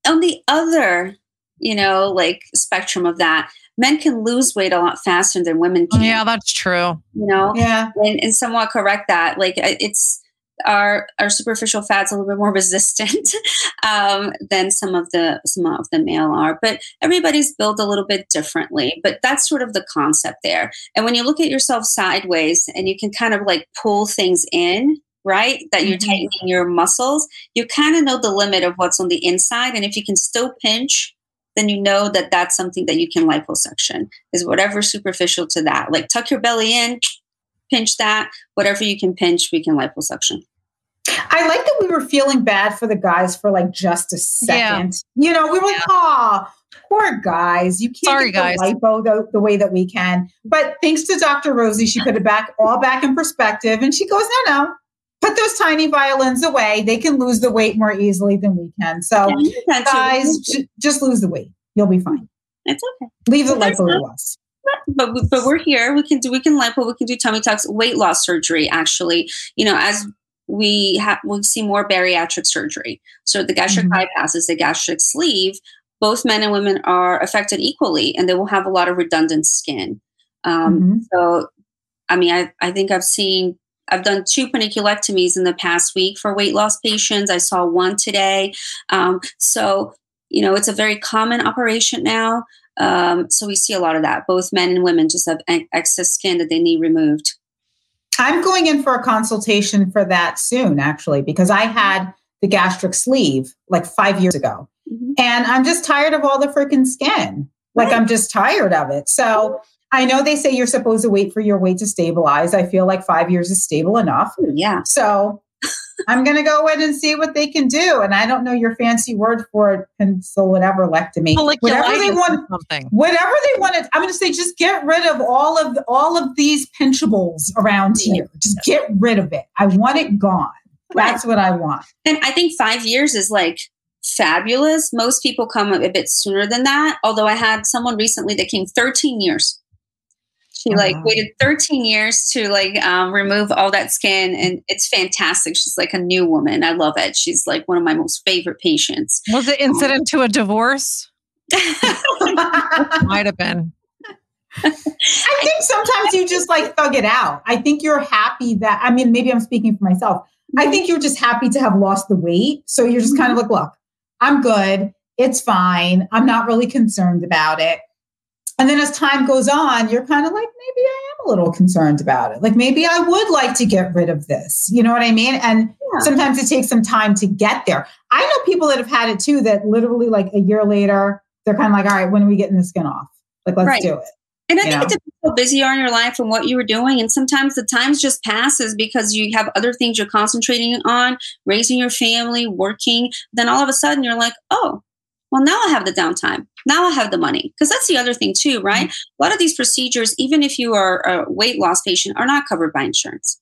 on the other you know, like spectrum of that. Men can lose weight a lot faster than women can. Yeah, that's true. You know, yeah, and, and somewhat correct that. Like it's our our superficial fats a little bit more resistant um, than some of the some of the male are, but everybody's built a little bit differently. But that's sort of the concept there. And when you look at yourself sideways, and you can kind of like pull things in, right? That you're mm-hmm. tightening your muscles, you kind of know the limit of what's on the inside, and if you can still pinch then you know that that's something that you can liposuction is whatever superficial to that. Like tuck your belly in, pinch that, whatever you can pinch, we can liposuction. I like that we were feeling bad for the guys for like just a second. Yeah. You know, we were like, "Ah, poor guys. You can't Sorry, get the lipo the, the, way that we can." But thanks to Dr. Rosie, she put it back all back in perspective, and she goes, "No, no, put those tiny violins away. They can lose the weight more easily than we can. So, yeah, guys, j- just lose the weight. You'll be fine. It's okay. Leave the lipo to us. But but we're here. We can do we can lipo. We can do tummy tucks. Weight loss surgery. Actually, you know, as we have we see more bariatric surgery. So the gastric mm-hmm. bypasses, the gastric sleeve. Both men and women are affected equally, and they will have a lot of redundant skin. Um, mm-hmm. So, I mean, I I think I've seen I've done two paniculectomies in the past week for weight loss patients. I saw one today. Um, so, you know, it's a very common operation now. Um, so we see a lot of that. Both men and women just have excess skin that they need removed. I'm going in for a consultation for that soon, actually, because I had the gastric sleeve like five years ago. Mm-hmm. And I'm just tired of all the freaking skin. Like, right. I'm just tired of it. So, I know they say you're supposed to wait for your weight to stabilize. I feel like five years is stable enough. Hmm, yeah. So I'm going to go in and see what they can do. And I don't know your fancy word for it, pencil, whatever, lectomy. Whatever they want, something. whatever they wanted. I'm going to say, just get rid of all of all of these pinchables around here. Just get rid of it. I want it gone. That's what I want. And I think five years is like fabulous. Most people come a bit sooner than that. Although I had someone recently that came 13 years she like waited 13 years to like um, remove all that skin and it's fantastic she's like a new woman i love it she's like one of my most favorite patients was it incident um, to a divorce might have been I think sometimes you just like thug it out. I think you're happy that, I mean, maybe I'm speaking for myself. I think you're just happy to have lost the weight. So you're just kind of like, look, I'm good. It's fine. I'm not really concerned about it. And then as time goes on, you're kind of like, maybe I am a little concerned about it. Like maybe I would like to get rid of this. You know what I mean? And yeah. sometimes it takes some time to get there. I know people that have had it too that literally like a year later, they're kind of like, all right, when are we getting the skin off? Like, let's right. do it. And I think it depends how busy you are in your life and what you were doing. And sometimes the times just passes because you have other things you're concentrating on, raising your family, working. Then all of a sudden you're like, oh, well, now I have the downtime. Now I have the money. Because that's the other thing, too, right? Mm-hmm. A lot of these procedures, even if you are a weight loss patient, are not covered by insurance.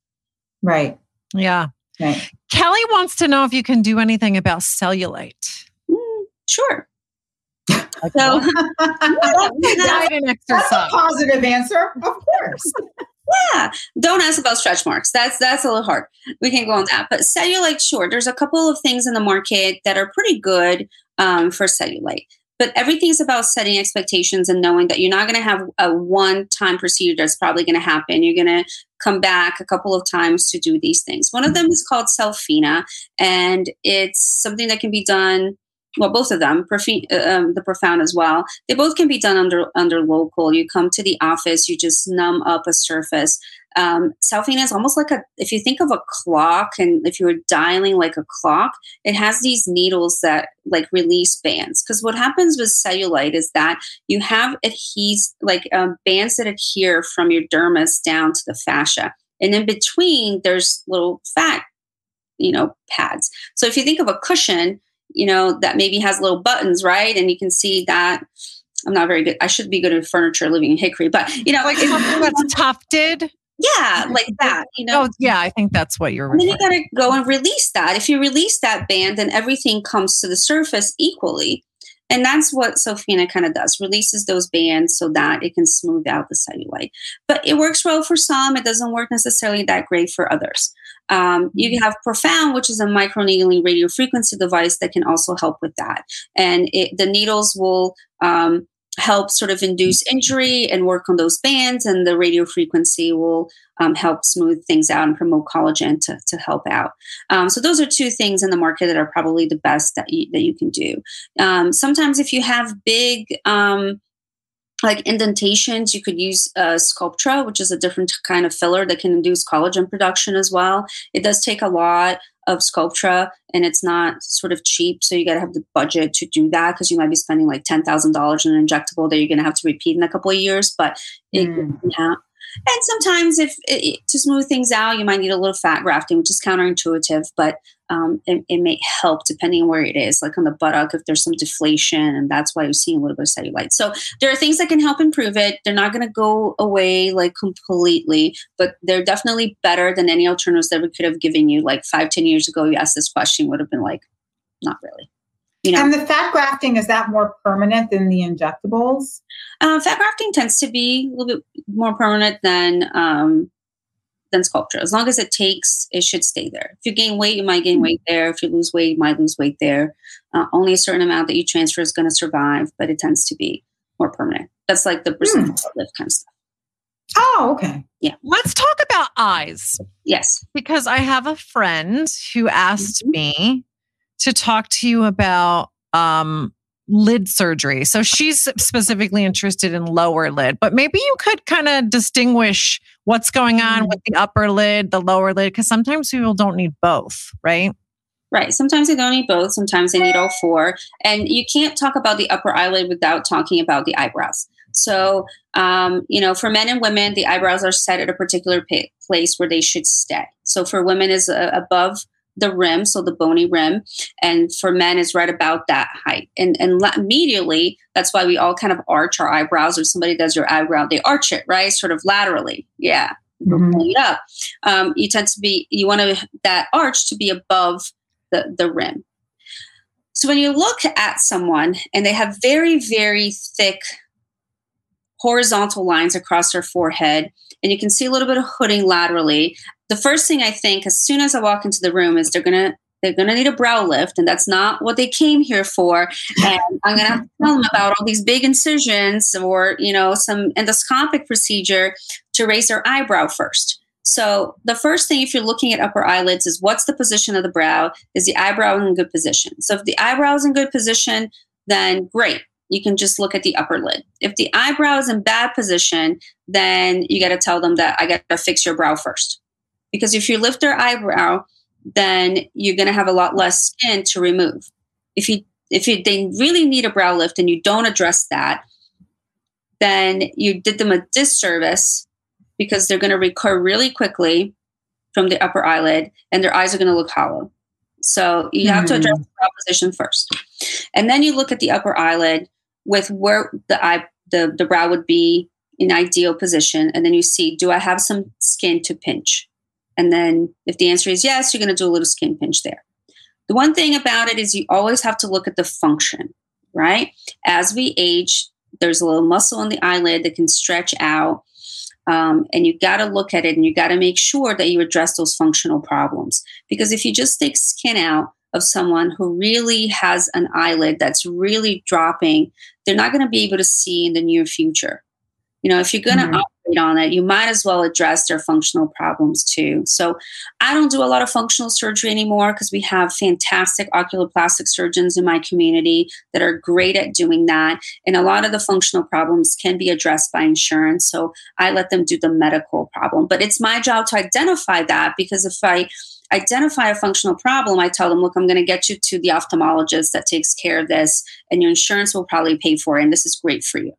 Right. Yeah. Right. Kelly wants to know if you can do anything about cellulite. Mm, sure. So, diet and exercise. That's a positive answer, of course. yeah, don't ask about stretch marks. That's that's a little hard. We can go on that. But cellulite, sure. There's a couple of things in the market that are pretty good um, for cellulite. But everything's about setting expectations and knowing that you're not going to have a one time procedure that's probably going to happen. You're going to come back a couple of times to do these things. One of them mm-hmm. is called Cellfina, and it's something that can be done well, both of them, Profi- uh, um, the profound as well. They both can be done under under local. You come to the office, you just numb up a surface. Um, Cellfina is almost like a if you think of a clock, and if you were dialing like a clock, it has these needles that like release bands. Because what happens with cellulite is that you have adhes like um, bands that adhere from your dermis down to the fascia, and in between there's little fat, you know, pads. So if you think of a cushion you know, that maybe has little buttons, right? And you can see that I'm not very good. I should be good at furniture living in Hickory, but you know, like something that's tufted. Yeah, like that. You know. Oh, yeah. I think that's what you're. And then you got to go and release that. If you release that band, then everything comes to the surface equally, and that's what Cellfina kind of does. Releases those bands so that it can smooth out the cellulite. But it works well for some. It doesn't work necessarily that great for others. Um, you mm-hmm. have Profound, which is a microneedling radio frequency device that can also help with that. And it, the needles will um, help sort of induce injury and work on those bands, and the radio frequency will um, help smooth things out and promote collagen to, to help out. Um, so those are two things in the market that are probably the best that you, that you can do. Um, sometimes if you have big um, like indentations, you could use uh, Sculptra, which is a different kind of filler that can induce collagen production as well. It does take a lot of Sculptra and it's not sort of cheap. So you got to have the budget to do that because you might be spending like $10,000 in an injectable that you're going to have to repeat in a couple of years. But it, mm. yeah, and sometimes, if it, to smooth things out, you might need a little fat grafting, which is counterintuitive, but um, it, it, may help depending on where it is. Like on the buttock, if there's some deflation, and that's why you're seeing a little bit of cellulite. So there are things that can help improve it. They're not going to go away like completely, but they're definitely better than any alternatives that we could have given you. Like five, ten years ago, you asked this question, would have been like, not really. You know? And the fat grafting is that more permanent than the injectables? Uh, fat grafting tends to be a little bit more permanent than um, than Sculptra. As long as it takes, it should stay there. If you gain weight, you might gain weight there. If you lose weight, you might lose weight there. Uh, only a certain amount that you transfer is going to survive, but it tends to be more permanent. That's like the Brazilian mm. lift kind of stuff. Oh, okay. Yeah. Let's talk about eyes. Yes. Because I have a friend who asked mm-hmm. me to talk to you about um, lid surgery. So she's specifically interested in lower lid, but maybe you could kind of distinguish what's going on mm-hmm. with the upper lid, the lower lid, because sometimes people don't need both, right? Right. Sometimes they don't need both. Sometimes they need all four. And you can't talk about the upper eyelid without talking about the eyebrows. So, um, you know, for men and women, the eyebrows are set at a particular pa- place where they should stay. So, for women, is uh, above the rim, so the bony rim, and for men is right about that height. And and immediately, that's why we all kind of arch our eyebrows. If somebody does your eyebrow, they arch it right, sort of laterally. Yeah, mm-hmm. it up. Um, you tend to be you want to that arch to be above the the rim. So when you look at someone and they have very very thick horizontal lines across their forehead, and you can see a little bit of hooding laterally the first thing I think as soon as I walk into the room is they're gonna they're gonna need a brow lift, and that's not what they came here for. And I'm gonna tell them about all these big incisions or you know some endoscopic procedure to raise their eyebrow first. So the first thing, if you're looking at upper eyelids, is what's the position of the brow? Is the eyebrow in good position? So if the eyebrow is in good position, then great. You can just look at the upper lid. If the eyebrow is in bad position, then you got to tell them that I got to fix your brow first. Because if you lift their eyebrow, then you're going to have a lot less skin to remove. If you if you, they really need a brow lift and you don't address that, then you did them a disservice because they're going to recur really quickly from the upper eyelid and their eyes are going to look hollow. So you have mm-hmm. to address the brow position first. And then you look at the upper eyelid with where the eye the, the brow would be in ideal position. And then you see, do I have some skin to pinch? And then if the answer is yes, you're going to do a little skin pinch there. The one thing about it is you always have to look at the function, right? As we age, there's a little muscle in the eyelid that can stretch out um, and you got to look at it and you got to make sure that you address those functional problems. Because if you just take skin out of someone who really has an eyelid that's really dropping, they're not going to be able to see in the near future. You know, if you're going to mm-hmm on it, you might as well address their functional problems too. So I don't do a lot of functional surgery anymore because we have fantastic oculoplastic surgeons in my community that are great at doing that. And a lot of the functional problems can be addressed by insurance. So I let them do the medical problem. But it's my job to identify that because if I identify a functional problem, I tell them, look, I'm going to get you to the ophthalmologist that takes care of this, and your insurance will probably pay for it. And this is great for you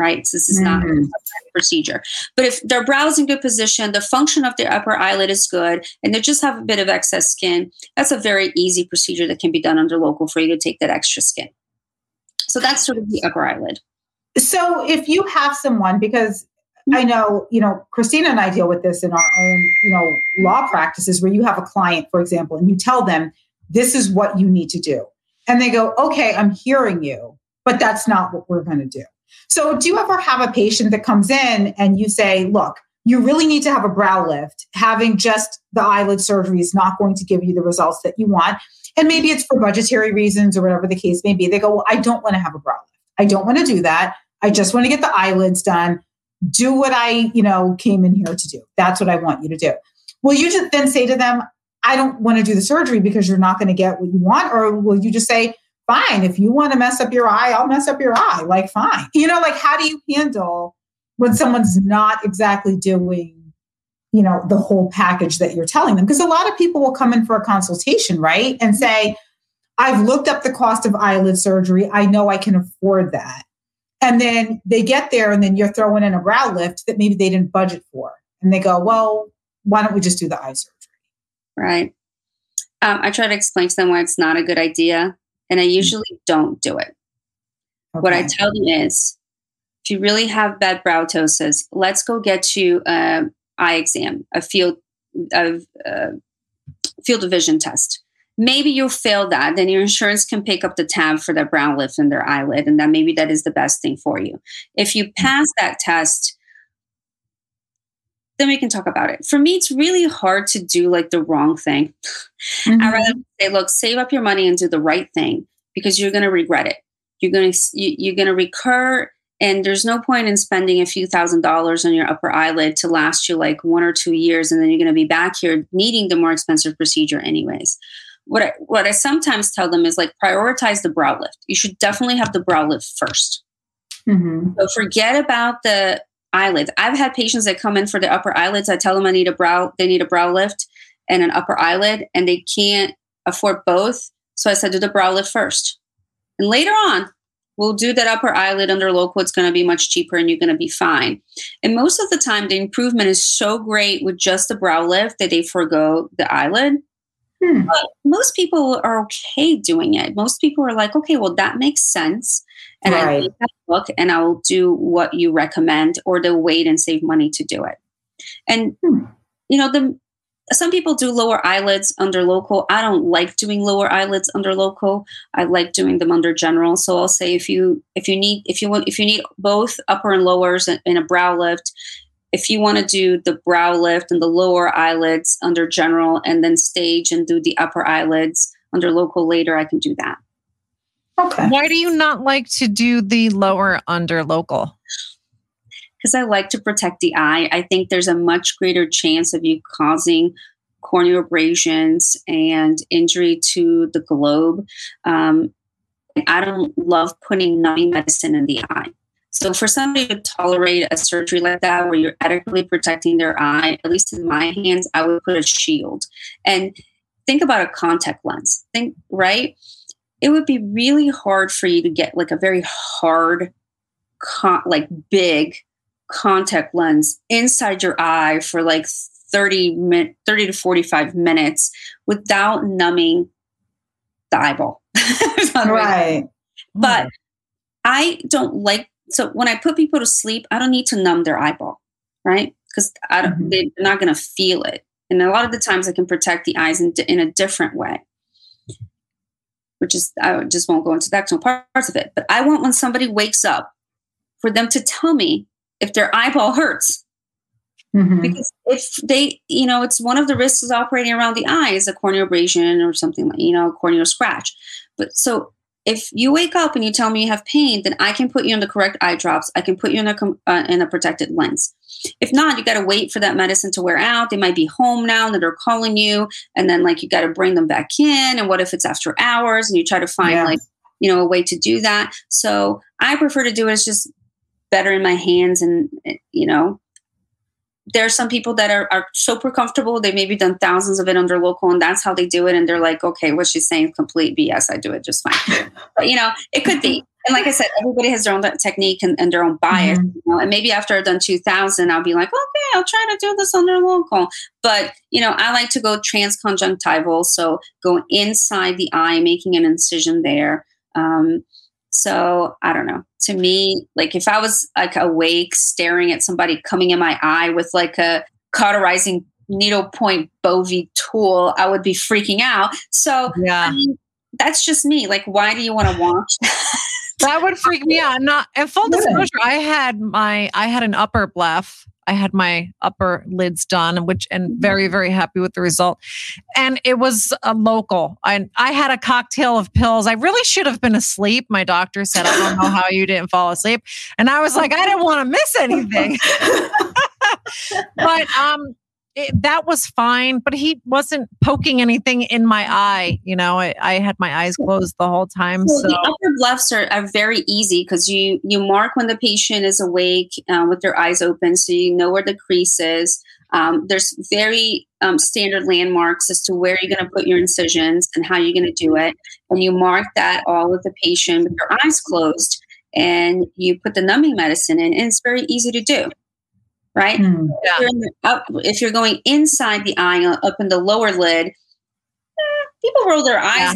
right? So this is not mm-hmm. a procedure. But if their brow's in good position, the function of their upper eyelid is good, and they just have a bit of excess skin, that's a very easy procedure that can be done under local for you to take that extra skin. So that's sort of the upper eyelid. So if you have someone, because I know, you know, Christina and I deal with this in our own, you know, law practices where you have a client, for example, and you tell them, this is what you need to do. And they go, okay, I'm hearing you, but that's not what we're going to do. So, do you ever have a patient that comes in and you say, look, you really need to have a brow lift. Having just the eyelid surgery is not going to give you the results that you want. And maybe it's for budgetary reasons or whatever the case may be. They go, well, I don't want to have a brow lift. I don't want to do that. I just want to get the eyelids done. Do what I, you know, came in here to do. That's what I want you to do. Will you just then say to them, I don't want to do the surgery because you're not going to get what you want? Or will you just say, fine. If you want to mess up your eye, I'll mess up your eye. Like, fine. You know, like, how do you handle when someone's not exactly doing, you know, the whole package that you're telling them? Because a lot of people will come in for a consultation, right? And say, I've looked up the cost of eyelid surgery. I know I can afford that. And then they get there, and then you're throwing in a brow lift that maybe they didn't budget for. And they go, well, why don't we just do the eye surgery? Right. Um, I try to explain to them why it's not a good idea and I mm. usually don't do it. Okay. What I tell them is, if you really have bad brow ptosis, let's go get you an eye exam, a field of uh, field of vision test. Maybe you'll fail that, then your insurance can pick up the tab for their brow lift and their eyelid, and that maybe that is the best thing for you. If you mm. pass that test, then we can talk about it. For me, it's really hard to do like the wrong thing. Mm-hmm. I rather say, look, save up your money and do the right thing because you're going to regret it. You're going to you, you're going to recur, and there's no point in spending a few thousand dollars on your upper eyelid to last you like one or two years, and then you're going to be back here needing the more expensive procedure anyways. What I, what I sometimes tell them is like prioritize the brow lift. You should definitely have the brow lift 1st mm-hmm. So forget about the eyelids. I've had patients that come in for the upper eyelids. I tell them I need a brow, they need a brow lift and an upper eyelid, and they can't afford both. So I said, do the brow lift first. And later on, we'll do that upper eyelid under local. It's going to be much cheaper and you're going to be fine. And most of the time, the improvement is so great with just the brow lift that they forego the eyelid. Hmm. But most people are okay doing it. Most people are like, okay, well, that makes sense and right. I read that book and I will do what you recommend or they'll wait and save money to do it. And hmm. you know, the some people do lower eyelids under local. I don't like doing lower eyelids under local. I like doing them under general. So I'll say if you if you need if you want if you need both upper and lowers in a brow lift, if you want to do the brow lift and the lower eyelids under general and then stage and do the upper eyelids under local later, I can do that. Okay. Why do you not like to do the lower under local? Because I like to protect the eye. I think there's a much greater chance of you causing corneal abrasions and injury to the globe. Um, I don't love putting numbing medicine in the eye. So for somebody to tolerate a surgery like that where you're adequately protecting their eye, at least in my hands, I would put a shield. And think about a contact lens. Think, right? It would be really hard for you to get like a very hard, con- like big contact lens inside your eye for like 30 min- 30 to 45 minutes without numbing the eyeball. right. But I don't like so when I put people to sleep, I don't need to numb their eyeball, right? Because I don't, mm-hmm. they're not going to feel it. And a lot of the times, I can protect the eyes in, in a different way, which is I just won't go into that parts of it. But I want when somebody wakes up for them to tell me if their eyeball hurts. Mm-hmm. Because if they, you know, it's one of the risks operating around the eye is a corneal abrasion or something like, you know, a corneal scratch. But so if you wake up and you tell me you have pain, then I can put you on the correct eye drops. I can put you in a uh, in a protected lens. If not, you got to wait for that medicine to wear out. They might be home now that they're calling you, and then like you got to bring them back in. And what if it's after hours and you try to find yeah. like you know a way to do that? So I prefer to do it. It's just better in my hands, and eh, you know there are some people that are, are super comfortable. They maybe done thousands of it under local, and that's how they do it. And they're like, okay, what she's saying is complete BS. I do it just fine. but you know, it could be. And like I said, everybody has their own technique and, and their own bias. Mm-hmm. You know? And maybe after I've done 2000, I'll be like, okay, I'll try to do this under local. But, you know, I like to go transconjunctival. So go inside the eye, making an incision there. Um, so I don't know. To me, like if I was like awake, staring at somebody coming in my eye with like a cauterizing needlepoint bovie tool, I would be freaking out. So yeah. I mean, that's just me. Like, why do you want to watch? that would freak me out. Not and full disclosure, I had my I had an upper bleph I had my upper lids done, which and mm-hmm. very very happy with the result. And it was a local. I I had a cocktail of pills. I really should have been asleep. My doctor said, "I don't know how you didn't fall asleep," and I was like, I didn't want to miss anything. but um, it, that was fine, but he wasn't poking anything in my eye. You know, I, I had my eyes closed the whole time. So, so. the upper blephs are, are very easy because you you mark when the patient is awake uh, with their eyes open, so you know where the crease is. Um, there's very um, standard landmarks as to where you're going to put your incisions and how you're going to do it, and you mark that all with the patient with your eyes closed, and you put the numbing medicine in, and it's very easy to do right? Mm, yeah. if, you're up, if, you're going inside the eye, uh, up in the lower lid, eh, people roll their eyes,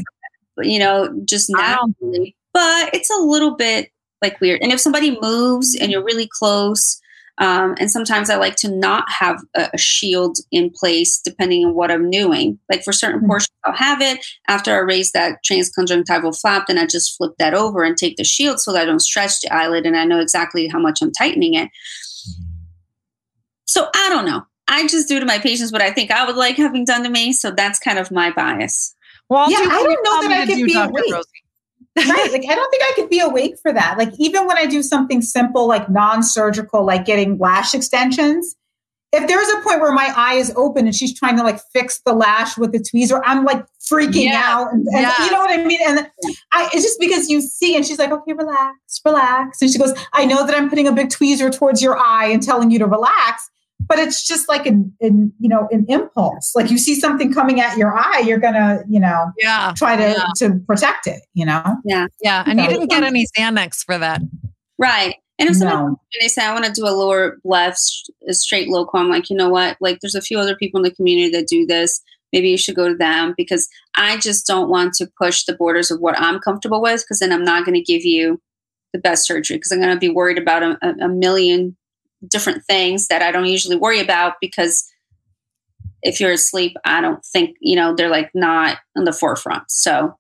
yeah. you know, just naturally. But it's a little bit like weird. And if somebody moves and you're really close, um, and sometimes I like to not have a, a, shield in place depending on what I'm doing. Like for certain mm-hmm. portions, I'll have it. After I raise that transconjunctival flap, then I just flip that over and take the shield so that I don't stretch the eyelid and I know exactly how much I'm tightening it. So I don't know. I just do to my patients what I think I would like having done to me. So that's kind of my bias. Well, yeah, do I don't know that I could be awake. right. Like I don't think I could be awake for that. Like even when I do something simple like non-surgical, like getting lash extensions, if there's a point where my eye is open and she's trying to like fix the lash with the tweezer, I'm like freaking yeah. out. And, and yeah. you know what I mean? And I, it's just because you see, and she's like, okay, relax, relax. And she goes, I know that I'm putting a big tweezer towards your eye and telling you to relax but it's just like an, an, you know an impulse. Like you see something coming at your eye you're gonna you know yeah. try to yeah. to protect it you know? Yeah yeah and so, you didn't get any xanax for that. Right and if somebody no. they say i want to do a lower bleph straight local i'm like you know what? Like there's a few other people in the community that do this. Maybe you should go to them because i just don't want to push the borders of what i'm comfortable with because then i'm not going to give you the best surgery because i'm going to be worried about a, a million different things that I don't usually worry about because if you're asleep, I don't think, you know, they're like not in the forefront. So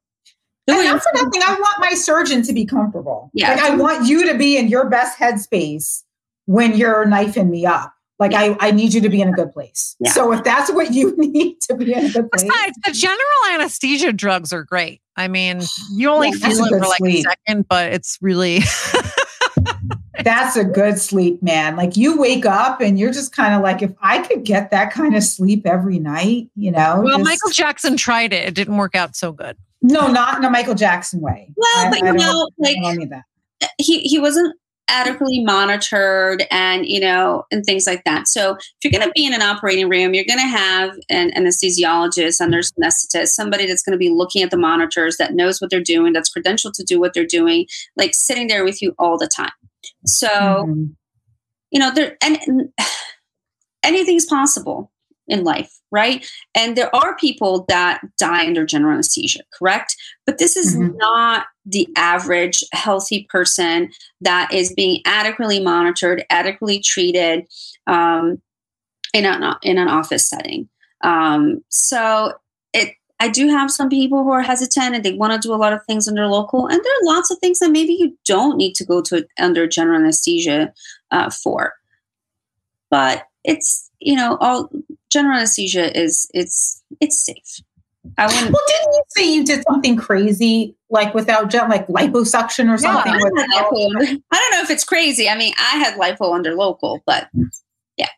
and not for nothing, I want my surgeon to be comfortable. Yeah. Like I want you to be in your best headspace when you're knifing me up. Like I, I need you to be in a good place. Yeah. So if that's what you need to be in a good place. Besides, the general anesthesia drugs are great. I mean, you only yeah, feel it for like sleep. a second, but it's really That's a good sleep, man. Like you wake up and you're just kind of like, if I could get that kind of sleep every night, you know. Well, just... Michael Jackson tried it. It didn't work out so good. No, not in a Michael Jackson way. Well, I- but you know, like I don't that. he he wasn't adequately monitored and you know and things like that so if you're going to be in an operating room you're going to have an anesthesiologist a nurse anesthetist somebody that's going to be looking at the monitors that knows what they're doing that's credentialed to do what they're doing like sitting there with you all the time so Mhm. you know there and, and anything's possible in life right and there are people that die under general anesthesia correct but this is Mhm. not the average healthy person that is being adequately monitored adequately treated um, in, an, in an office setting um, so it I do have some people who are hesitant and they want to do a lot of things under local, and there are lots of things that maybe you don't need to go to under general anesthesia uh, for. But it's you know all general anesthesia is it's it's safe. I wouldn't. Well, didn't you say you did something crazy, like without gen- like liposuction or something? I, had without- lipo under, I don't know if it's crazy. I mean, I had lipo under local, but yeah.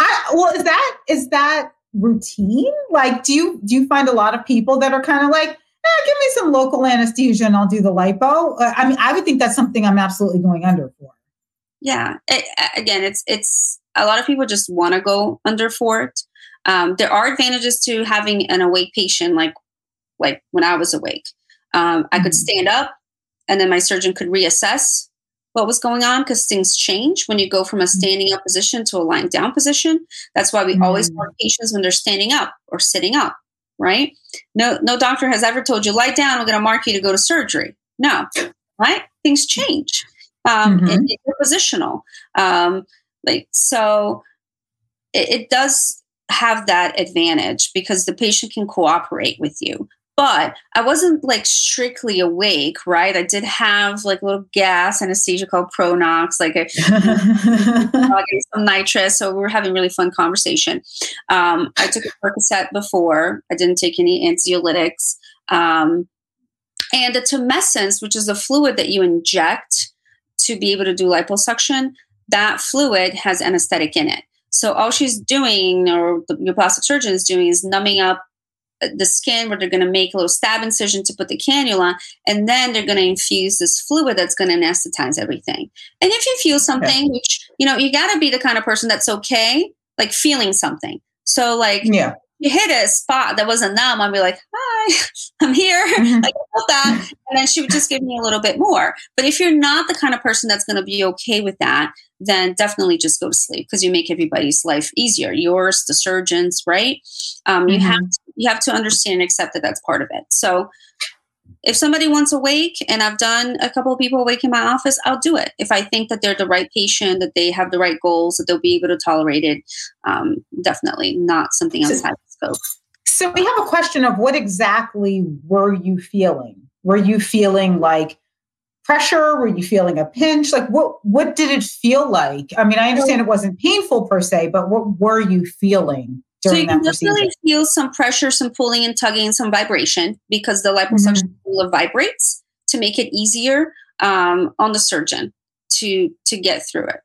I, well, is that is that routine? Like, do you do you find a lot of people that are kind of like, eh, give me some local anesthesia and I'll do the lipo? Uh, I mean, I would think that's something I'm absolutely going under for. yeah it, again it's it's a lot of people just want to go under for it um, there are advantages to having an awake patient like like when i was awake um, i could Mhm. stand up and then my surgeon could reassess what was going on because things change when you go from a standing up position to a lying down position. That's why we always Mhm. mark patients when they're standing up or sitting up right? No no doctor has ever told you lie down we're going to mark you to go to surgery. No right? Things change. Um, Mhm. it- it's positional. Um, like so it, it does have that advantage because the patient can cooperate with you but i wasn't like strictly awake right i did have like a little gas anesthesia called pronox like a some nitrous. So we were having really fun conversation. Um, I took a Percocet before. I didn't take any anxiolytics. Um, and the tumescence, which is the fluid that you inject to be able to do liposuction, that fluid has anesthetic in it. So all she's doing, or the, your plastic surgeon is doing, is numbing up Uh, the skin where they're going to make a little stab incision to put the cannula, and then they're going to infuse this fluid that's going to anesthetize everything. And if you feel something, which you know, you got to be the kind of person that's okay, like feeling something. So, like, yeah. You hit a spot that wasn't numb, I'd be like, "Hi, I'm here." Mhm. like I felt that, and then she would just give me a little bit more. But if you're not the kind of person that's going to be okay with that, then definitely just go to sleep because you make everybody's life easier. Yours, the surgeons, right? Um, you Mhm. have to, you have to understand and accept that that's part of it. So. If somebody wants awake, and I've done a couple of people awake in my office, I'll do it. If I think that they're the right patient, that they have the right goals, that they'll be able to tolerate it, um, definitely not something outside the scope. So we have a question of what exactly were you feeling? Were you feeling like pressure? Were you feeling a pinch? Like what what did it feel like? I mean, I understand it wasn't painful per se, but what were you feeling So you can definitely feel some pressure, some pulling and tugging, some vibration because the liposuction Mm-hmm. vibrates to make it easier um, on the surgeon to to get through it.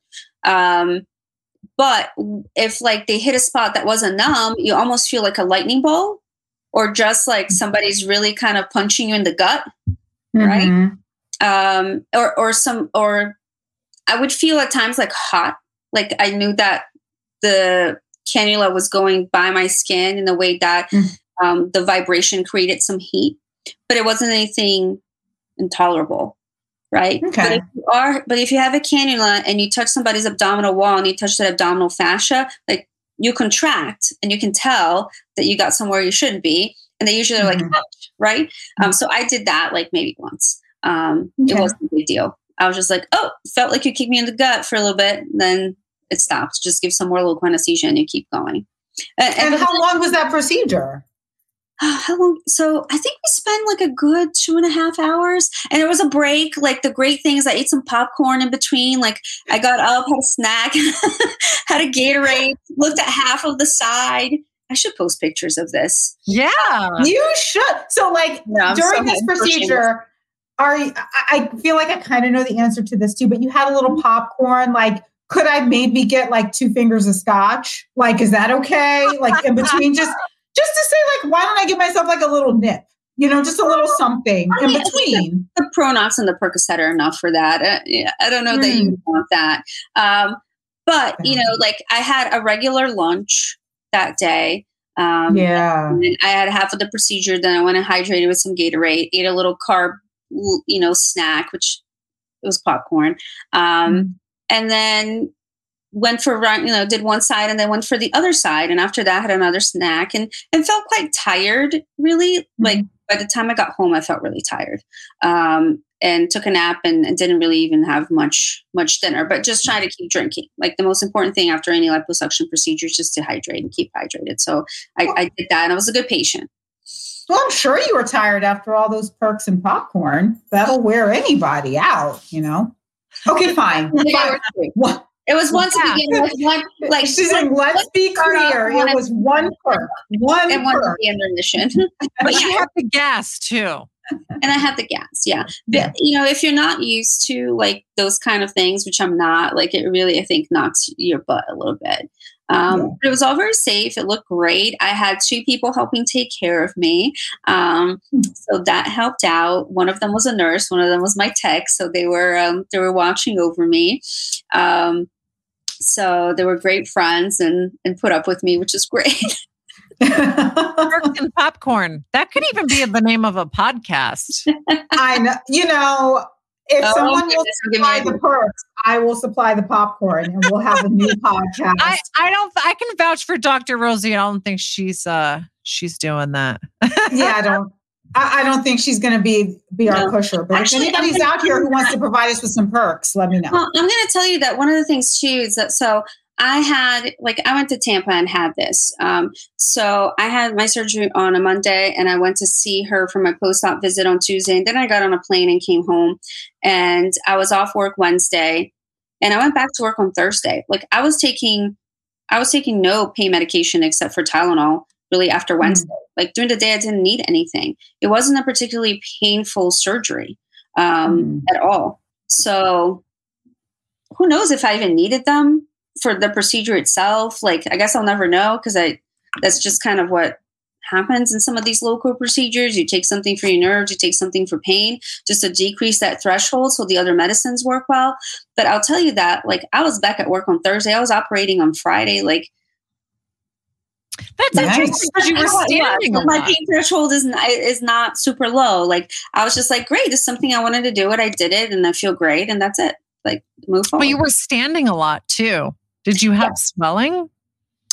Um, but if like they hit a spot that wasn't numb, you almost feel like a lightning bolt, or just like Mm-hmm. somebody's really kind of punching you in the gut. right? Mhm. um, or or some or I would feel at times like hot, like I knew that the cannula was going by my skin in a way that Mm. um, the vibration created some heat, but it wasn't anything intolerable, right? Okay. But if you are, but if you have a cannula and you touch somebody's abdominal wall and you touch that abdominal fascia, like you contract and you can tell that you got somewhere you shouldn't be, and they usually are like, Mhm. "Ouch," right? Um, so I did that like maybe once. Um, It wasn't a big deal. I was just like, oh, felt like you kicked me in the gut for a little bit. Then it stopped. Just give some more local anesthesia and you keep going. And, And and how long was that procedure? Uh, how long? So I think we spent like a good two and a half hours. And there was a break. Like the great thing is I ate some popcorn in between. Like I got up, had a snack, had a Gatorade, looked at half of the side. I should post pictures of this. Yeah. You should. So, like Yeah, during so this procedure, are you, I, I feel like I kind of know the answer to this too, but you had a little popcorn. Like, could I maybe get like two fingers of scotch? Like, is that okay? Like in between, just just to say, like, why don't I give myself like a little nip? you know, just a little something I in between. The Pronox and the Percocet are enough for that. Uh, yeah, I don't know that you want that. Um, but you know, like I had a regular lunch that day. Um, yeah. and I had half of the procedure. Then I went and hydrated with some Gatorade, ate a little carb, you know, snack, which it was popcorn. Um, Mm. And then went for run, you know, did one side and then went for the other side. And after that, had another snack and and felt quite tired. Really, like by the time I got home, I felt really tired. Um, and took a nap and, and didn't really even have much much dinner, but just trying to keep drinking. Like the most important thing after any liposuction procedure is just to hydrate and keep hydrated. So I, I did that, and I was a good patient. Well, I'm sure you were tired after all those perks and popcorn. That'll wear anybody out, you know. Okay, fine. fine. One- It was one to Yeah. begin with, one like She's saying, let's be start off clear. It was one perk. One and one to perk. be under mission. But yeah. you have the gas too. And I had the gas. Yeah. Yeah. But, you know, if you're not used to like those kind of things, which I'm not, like it really, I think, knocks your butt a little bit. Um, Yeah. But it was all very safe. It looked great. I had two people helping take care of me. Um, Hmm. so that helped out. One of them was a nurse. One of them was my tech. So they were um, they were watching over me. Um, so they were great friends and and put up with me, which is great. Perks and popcorn. That could even be the name of a podcast. I know. You know, if Oh, someone will goodness, give supply the perks, I will supply the popcorn, and we'll have a new podcast. I, I don't I can vouch for Dr. Rosie. I don't think she's uh she's doing that. yeah, I don't. I, I don't think she's going to be be our No. pusher. But Actually, if anybody's out here who wants to provide us with some perks, let me know. Well, I'm going to tell you that one of the things too is that so I had like I went to Tampa and had this. Um, so I had my surgery on a Monday, and I went to see her for my post-op visit on Tuesday, and then I got on a plane and came home, and I was off work Wednesday, and I went back to work on Thursday. Like I was taking, I was taking no pain medication except for Tylenol. Really, after Wednesday, like during the day, I didn't need anything. It wasn't a particularly painful surgery um, Mm. at all. So who knows if I even needed them for the procedure itself? Like, I guess I'll never know because I that's just kind of what happens in some of these local procedures. You take something for your nerves, you take something for pain, just to decrease that threshold so the other medicines work well. But I'll tell you that, like, I was back at work on Thursday. I was operating on Friday. Like, That's Nice. interesting because you were know it was, standing. but a my lot. pain threshold is not, is not super low. Like, I was just like, great, this is something I wanted to do it. I did it, and I feel great, and that's it. Like, move forward. But you were standing a lot too. Did you have swelling?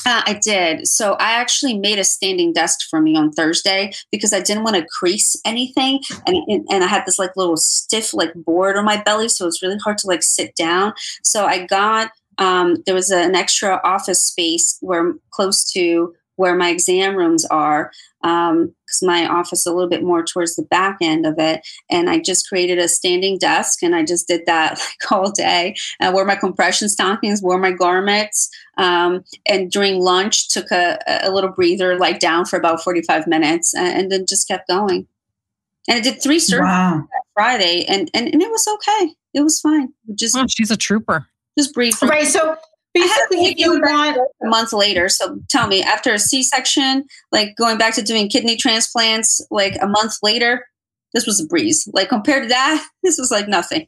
Uh, I did. So I actually made a standing desk for me on Thursday because I didn't want to crease anything, and and I had this like little stiff like board on my belly, so it's really hard to like sit down. So I got um, there was an extra office space where close to where my exam rooms are because my office is a little bit more towards the back end of it and i just created a standing desk and i just did that like all day i wore my compression stockings wore my garments um, and during lunch took a, a little breather like down for about 45 minutes and, and then just kept going and i did three surgeries Wow. that friday and, and and it was okay it was fine just Oh, she's a trooper. just breathe Right. So basically, if you want, a month later. So tell me, after a C-section, like going back to doing kidney transplants, like a month later, this was a breeze. Like compared to that, this was like nothing.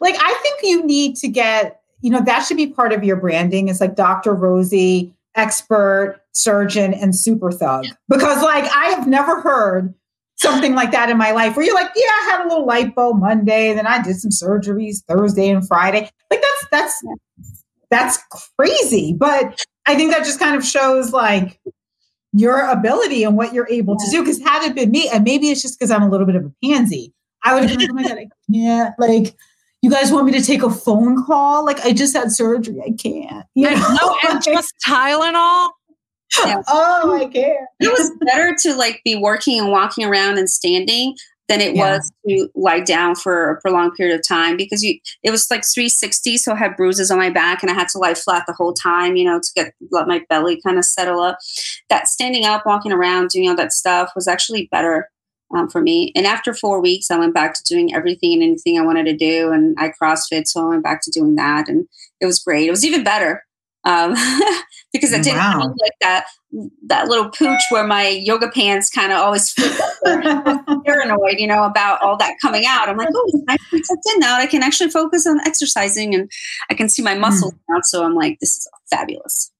like, I think you need to get, you know, that should be part of your branding. It's like Dr. Rosie, expert, surgeon, and super thug. Because, like, I have never heard something like that in my life where you're like, yeah, I had a little lipo Monday, then I did some surgeries Thursday and Friday. Like, that's, that's, that's crazy. But I think that just kind of shows like your ability and what you're able to do. Because had it been me, and maybe it's just because I'm a little bit of a pansy, I would have been like, oh my God, I can't. Like, you guys want me to take a phone call? Like, I just had surgery. I can't. You know? no, and just Tylenol. oh, I can't. It was better to like be working and walking around and standing than it Yeah. was to lie down for a prolonged period of time because you it was like 360 so i had bruises on my back and i had to lie flat the whole time you know to get let my belly kind of settle up. That standing up walking around doing all that stuff was actually better um, for me. And after four weeks i went back to doing everything and anything i wanted to do and i crossfit so i went back to doing that and it was great. It was even better Um, because I didn't Wow. like that that little pooch where my yoga pants kind of always paranoid, you know, about all that coming out. I'm like, oh, nice tucked in now. I can actually focus on exercising and I can see my muscles now. So I'm like, this is fabulous.